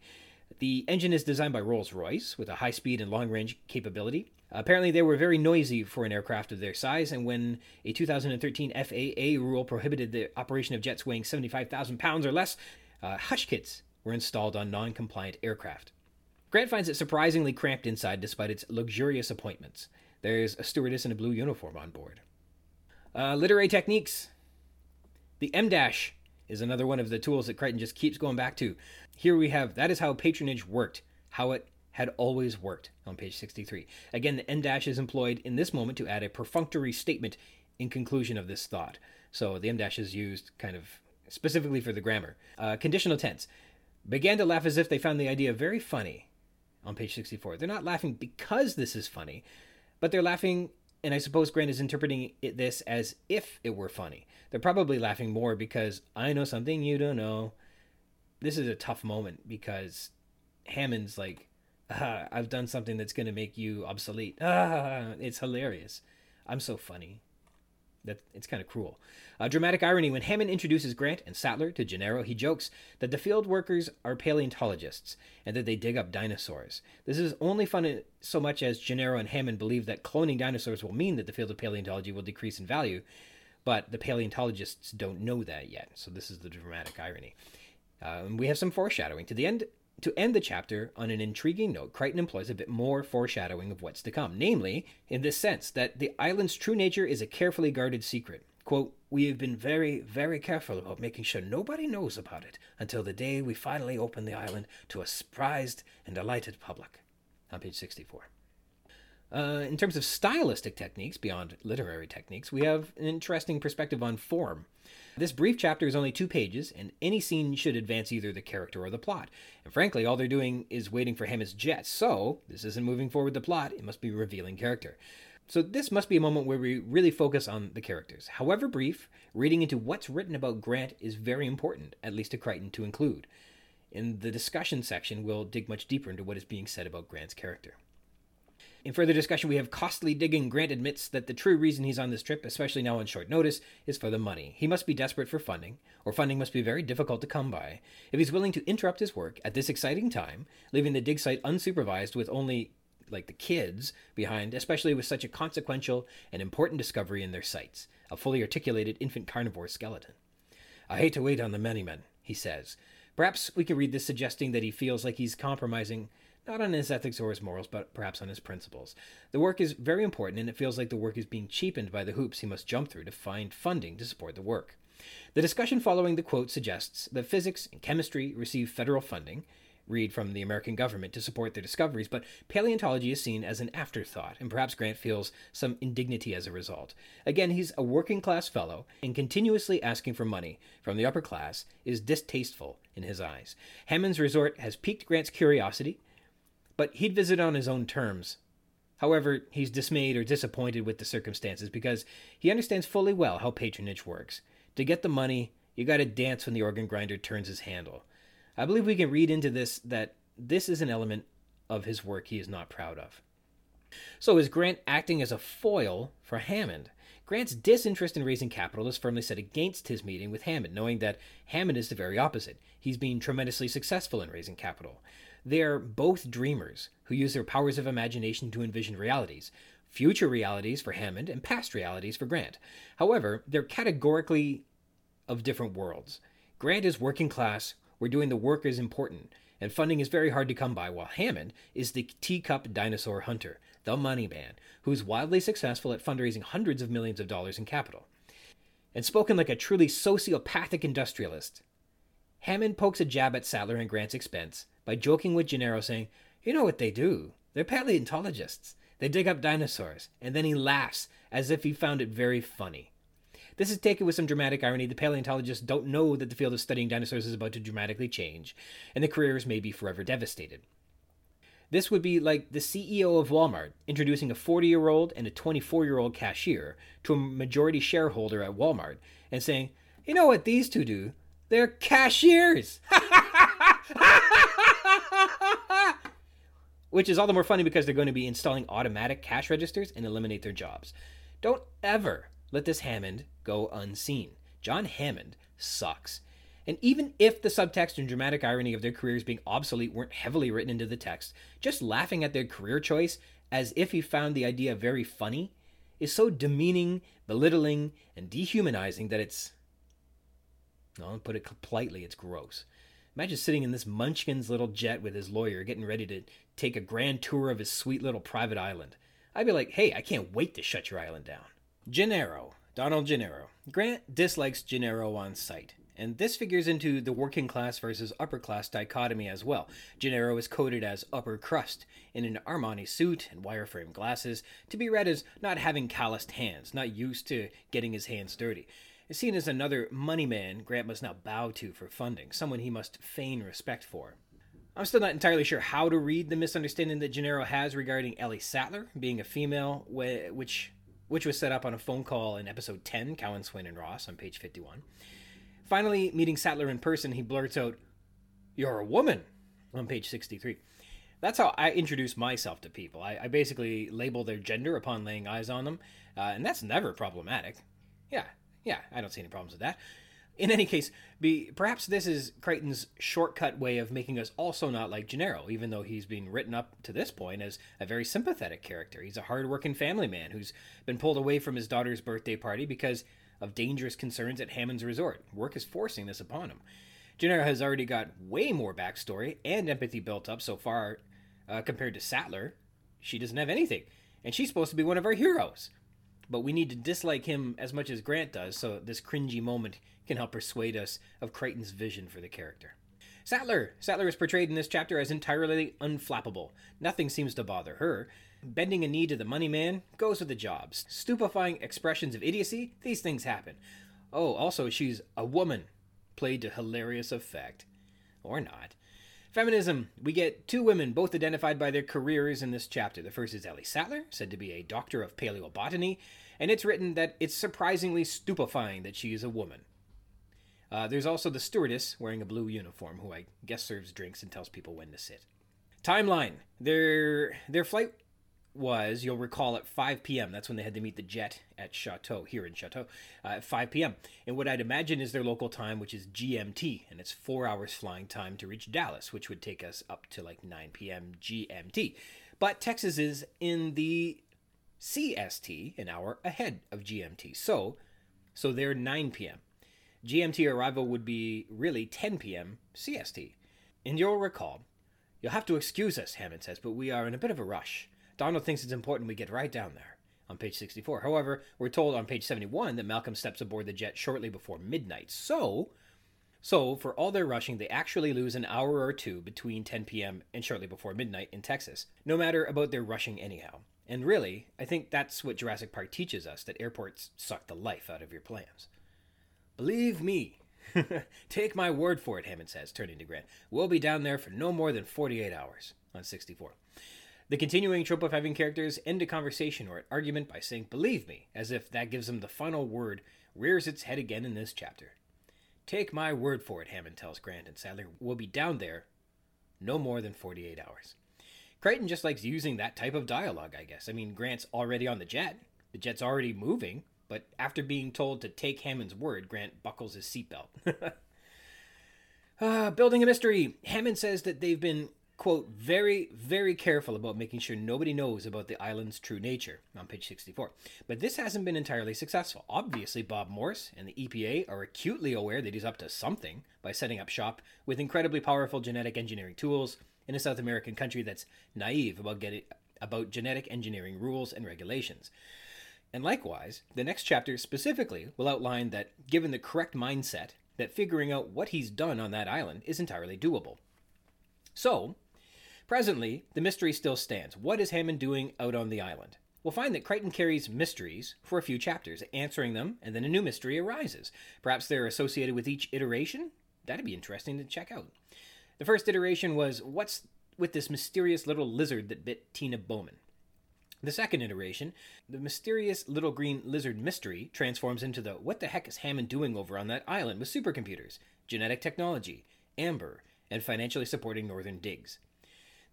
S1: The engine is designed by Rolls Royce with a high speed and long range capability. Apparently, they were very noisy for an aircraft of their size, and when a 2013 FAA rule prohibited the operation of jets weighing 75,000 pounds or less, uh, hush kits were installed on non compliant aircraft. Grant finds it surprisingly cramped inside despite its luxurious appointments. There's a stewardess in a blue uniform on board. Uh, literary techniques. The M dash is another one of the tools that Crichton just keeps going back to. Here we have that is how patronage worked, how it had always worked on page 63. Again, the M dash is employed in this moment to add a perfunctory statement in conclusion of this thought. So the M dash is used kind of specifically for the grammar. Uh, conditional tense. Began to laugh as if they found the idea very funny on page 64. They're not laughing because this is funny, but they're laughing, and I suppose Grant is interpreting it, this as if it were funny. They're probably laughing more because I know something you don't know. This is a tough moment because Hammond's like, ah, I've done something that's going to make you obsolete. Ah, it's hilarious. I'm so funny. That it's kind of cruel. Uh, dramatic irony when Hammond introduces Grant and Sattler to Gennaro, he jokes that the field workers are paleontologists and that they dig up dinosaurs. This is only fun so much as Gennaro and Hammond believe that cloning dinosaurs will mean that the field of paleontology will decrease in value, but the paleontologists don't know that yet. So this is the dramatic irony. Um, we have some foreshadowing to the end. To end the chapter on an intriguing note, Crichton employs a bit more foreshadowing of what's to come, namely, in this sense that the island's true nature is a carefully guarded secret. Quote, We have been very, very careful about making sure nobody knows about it until the day we finally open the island to a surprised and delighted public. On page 64. Uh, in terms of stylistic techniques, beyond literary techniques, we have an interesting perspective on form. This brief chapter is only two pages, and any scene should advance either the character or the plot. And frankly, all they're doing is waiting for Hammond's jet, so this isn't moving forward the plot, it must be revealing character. So, this must be a moment where we really focus on the characters. However brief, reading into what's written about Grant is very important, at least to Crichton to include. In the discussion section, we'll dig much deeper into what is being said about Grant's character. In further discussion, we have costly digging. Grant admits that the true reason he's on this trip, especially now on short notice, is for the money. He must be desperate for funding, or funding must be very difficult to come by, if he's willing to interrupt his work at this exciting time, leaving the dig site unsupervised with only like the kids behind, especially with such a consequential and important discovery in their sights a fully articulated infant carnivore skeleton. I hate to wait on the many men, he says. Perhaps we can read this suggesting that he feels like he's compromising not on his ethics or his morals, but perhaps on his principles. The work is very important, and it feels like the work is being cheapened by the hoops he must jump through to find funding to support the work. The discussion following the quote suggests that physics and chemistry receive federal funding, read from the American government to support their discoveries, but paleontology is seen as an afterthought, and perhaps Grant feels some indignity as a result. Again, he's a working class fellow, and continuously asking for money from the upper class is distasteful in his eyes. Hammond's resort has piqued Grant's curiosity, but he'd visit on his own terms. However, he's dismayed or disappointed with the circumstances because he understands fully well how patronage works. To get the money, you gotta dance when the organ grinder turns his handle. I believe we can read into this that this is an element of his work he is not proud of. So is Grant acting as a foil for Hammond? Grant's disinterest in raising capital is firmly set against his meeting with Hammond, knowing that Hammond is the very opposite. He's been tremendously successful in raising capital. They're both dreamers who use their powers of imagination to envision realities, future realities for Hammond and past realities for Grant. However, they're categorically of different worlds. Grant is working class, where doing the work is important, and funding is very hard to come by, while Hammond is the teacup dinosaur hunter, the money man, who's wildly successful at fundraising hundreds of millions of dollars in capital. And spoken like a truly sociopathic industrialist, Hammond pokes a jab at Sattler and Grant's expense by joking with Gennaro, saying, You know what they do? They're paleontologists. They dig up dinosaurs. And then he laughs as if he found it very funny. This is taken with some dramatic irony. The paleontologists don't know that the field of studying dinosaurs is about to dramatically change, and the careers may be forever devastated. This would be like the CEO of Walmart introducing a 40 year old and a 24 year old cashier to a majority shareholder at Walmart and saying, You know what these two do? They're cashiers! Which is all the more funny because they're going to be installing automatic cash registers and eliminate their jobs. Don't ever let this Hammond go unseen. John Hammond sucks. And even if the subtext and dramatic irony of their careers being obsolete weren't heavily written into the text, just laughing at their career choice as if he found the idea very funny is so demeaning, belittling, and dehumanizing that it's. I'll put it politely, it's gross. Imagine sitting in this Munchkin's little jet with his lawyer, getting ready to take a grand tour of his sweet little private island. I'd be like, hey, I can't wait to shut your island down. Gennaro, Donald Gennaro. Grant dislikes Gennaro on sight, and this figures into the working class versus upper class dichotomy as well. Gennaro is coded as upper crust in an Armani suit and wireframe glasses, to be read as not having calloused hands, not used to getting his hands dirty. Is seen as another money man Grant must now bow to for funding, someone he must feign respect for. I'm still not entirely sure how to read the misunderstanding that Gennaro has regarding Ellie Sattler being a female, which which was set up on a phone call in episode 10, Cowan, Swain, and Ross on page 51. Finally, meeting Sattler in person, he blurts out, You're a woman, on page 63. That's how I introduce myself to people. I, I basically label their gender upon laying eyes on them, uh, and that's never problematic. Yeah, yeah, I don't see any problems with that. In any case, be, perhaps this is Crichton's shortcut way of making us also not like Gennaro, even though he's been written up to this point as a very sympathetic character. He's a hard-working family man who's been pulled away from his daughter's birthday party because of dangerous concerns at Hammond's resort. Work is forcing this upon him. Gennaro has already got way more backstory and empathy built up so far uh, compared to Sattler. She doesn't have anything, and she's supposed to be one of our heroes but we need to dislike him as much as Grant does, so this cringy moment can help persuade us of Crichton's vision for the character. Sattler! Sattler is portrayed in this chapter as entirely unflappable. Nothing seems to bother her. Bending a knee to the money man goes with the jobs. Stupefying expressions of idiocy, these things happen. Oh, also, she's a woman, played to hilarious effect. Or not. Feminism. We get two women, both identified by their careers in this chapter. The first is Ellie Sattler, said to be a doctor of paleobotany, and it's written that it's surprisingly stupefying that she is a woman. Uh, there's also the stewardess wearing a blue uniform, who I guess serves drinks and tells people when to sit. Timeline. Their their flight was, you'll recall, at 5 p.m. That's when they had to meet the jet at Choteau, here in Choteau, uh, at 5 p.m. And what I'd imagine is their local time, which is GMT, and it's four hours flying time to reach Dallas, which would take us up to like 9 p.m. GMT. But Texas is in the CST, an hour ahead of GMT. So, so they're 9 p.m. GMT arrival would be really 10 p.m. CST. And you'll recall, you'll have to excuse us, Hammond says, but we are in a bit of a rush. Donald thinks it's important we get right down there. On page 64. However, we're told on page 71 that Malcolm steps aboard the jet shortly before midnight. So, so for all their rushing, they actually lose an hour or two between 10 p.m. and shortly before midnight in Texas. No matter about their rushing anyhow. And really, I think that's what Jurassic Park teaches us that airports suck the life out of your plans. Believe me. Take my word for it, Hammond says, turning to Grant. We'll be down there for no more than 48 hours. On 64. The continuing trope of having characters end a conversation or an argument by saying, believe me, as if that gives them the final word, rears its head again in this chapter. Take my word for it, Hammond tells Grant, and Sattler will be down there no more than 48 hours. Crichton just likes using that type of dialogue, I guess. I mean, Grant's already on the jet, the jet's already moving, but after being told to take Hammond's word, Grant buckles his seatbelt. uh, building a mystery. Hammond says that they've been quote, very, very careful about making sure nobody knows about the island's true nature, on page 64. But this hasn't been entirely successful. Obviously, Bob Morse and the EPA are acutely aware that he's up to something by setting up shop with incredibly powerful genetic engineering tools in a South American country that's naive about getting about genetic engineering rules and regulations. And likewise, the next chapter specifically will outline that given the correct mindset, that figuring out what he's done on that island is entirely doable. So, Presently, the mystery still stands. What is Hammond doing out on the island? We'll find that Crichton carries mysteries for a few chapters, answering them, and then a new mystery arises. Perhaps they're associated with each iteration? That'd be interesting to check out. The first iteration was What's with this mysterious little lizard that bit Tina Bowman? The second iteration, the mysterious little green lizard mystery, transforms into the What the heck is Hammond doing over on that island with supercomputers, genetic technology, Amber, and financially supporting Northern Digs?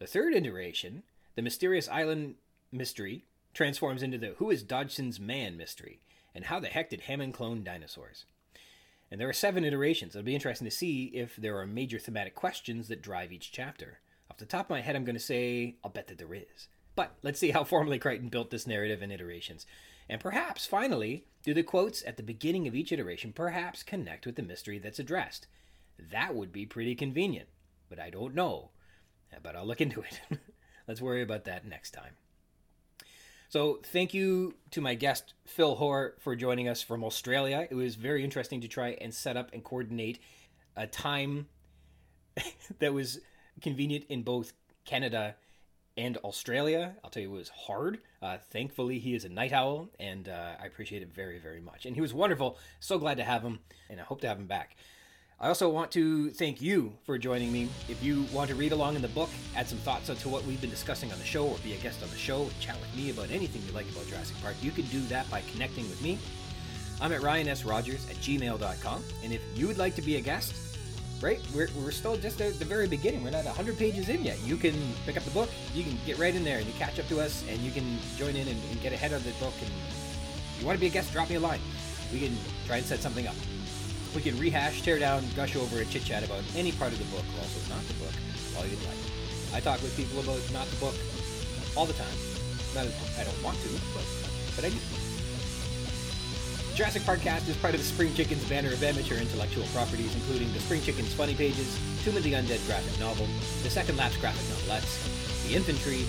S1: The third iteration, the mysterious island mystery, transforms into the Who is Dodgson's Man mystery, and how the heck did Hammond clone dinosaurs? And there are seven iterations. It'll be interesting to see if there are major thematic questions that drive each chapter. Off the top of my head, I'm going to say, I'll bet that there is. But let's see how formally Crichton built this narrative in iterations. And perhaps, finally, do the quotes at the beginning of each iteration perhaps connect with the mystery that's addressed? That would be pretty convenient, but I don't know but I'll look into it. Let's worry about that next time. So, thank you to my guest, Phil Hore, for joining us from Australia. It was very interesting to try and set up and coordinate a time that was convenient in both Canada and Australia. I'll tell you, it was hard. Uh, thankfully, he is a night owl, and uh, I appreciate it very, very much. And he was wonderful. So glad to have him, and I hope to have him back. I also want to thank you for joining me. If you want to read along in the book, add some thoughts to what we've been discussing on the show, or be a guest on the show, chat with me about anything you like about Jurassic Park, you can do that by connecting with me. I'm at ryansrogers at gmail.com. And if you would like to be a guest, right, we're, we're still just at the very beginning. We're not 100 pages in yet. You can pick up the book, you can get right in there, and you catch up to us, and you can join in and, and get ahead of the book. And if you want to be a guest, drop me a line. We can try and set something up. We can rehash, tear down, gush over, and chit chat about any part of the book, also not the book, all you'd like. I talk with people about not the book all the time. Not I don't want to, but, but I do. Jurassic Parkcast is part of the Spring Chickens banner of amateur intellectual properties, including the Spring Chickens Funny Pages, Tomb of the Undead graphic novel, the Second Lapse graphic novelettes, The Infantry,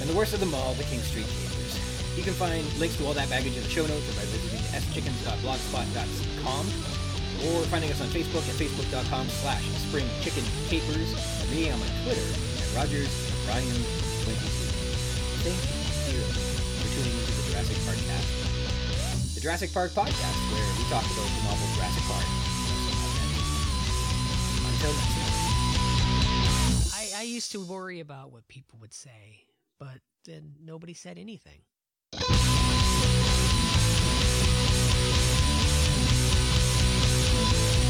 S1: and the worst of them all, the King Street Gamers. You can find links to all that baggage in the show notes or by visiting schickens.blogspot.com or finding us on Facebook at facebook.com slash springchickencapers and me on my Twitter at Rogers Ryan 22. Thank you for tuning into the Jurassic Park cast. The Jurassic Park podcast where we talk about the novel Jurassic Park. Until next time.
S3: I used to worry about what people would say, but then nobody said anything. Peace.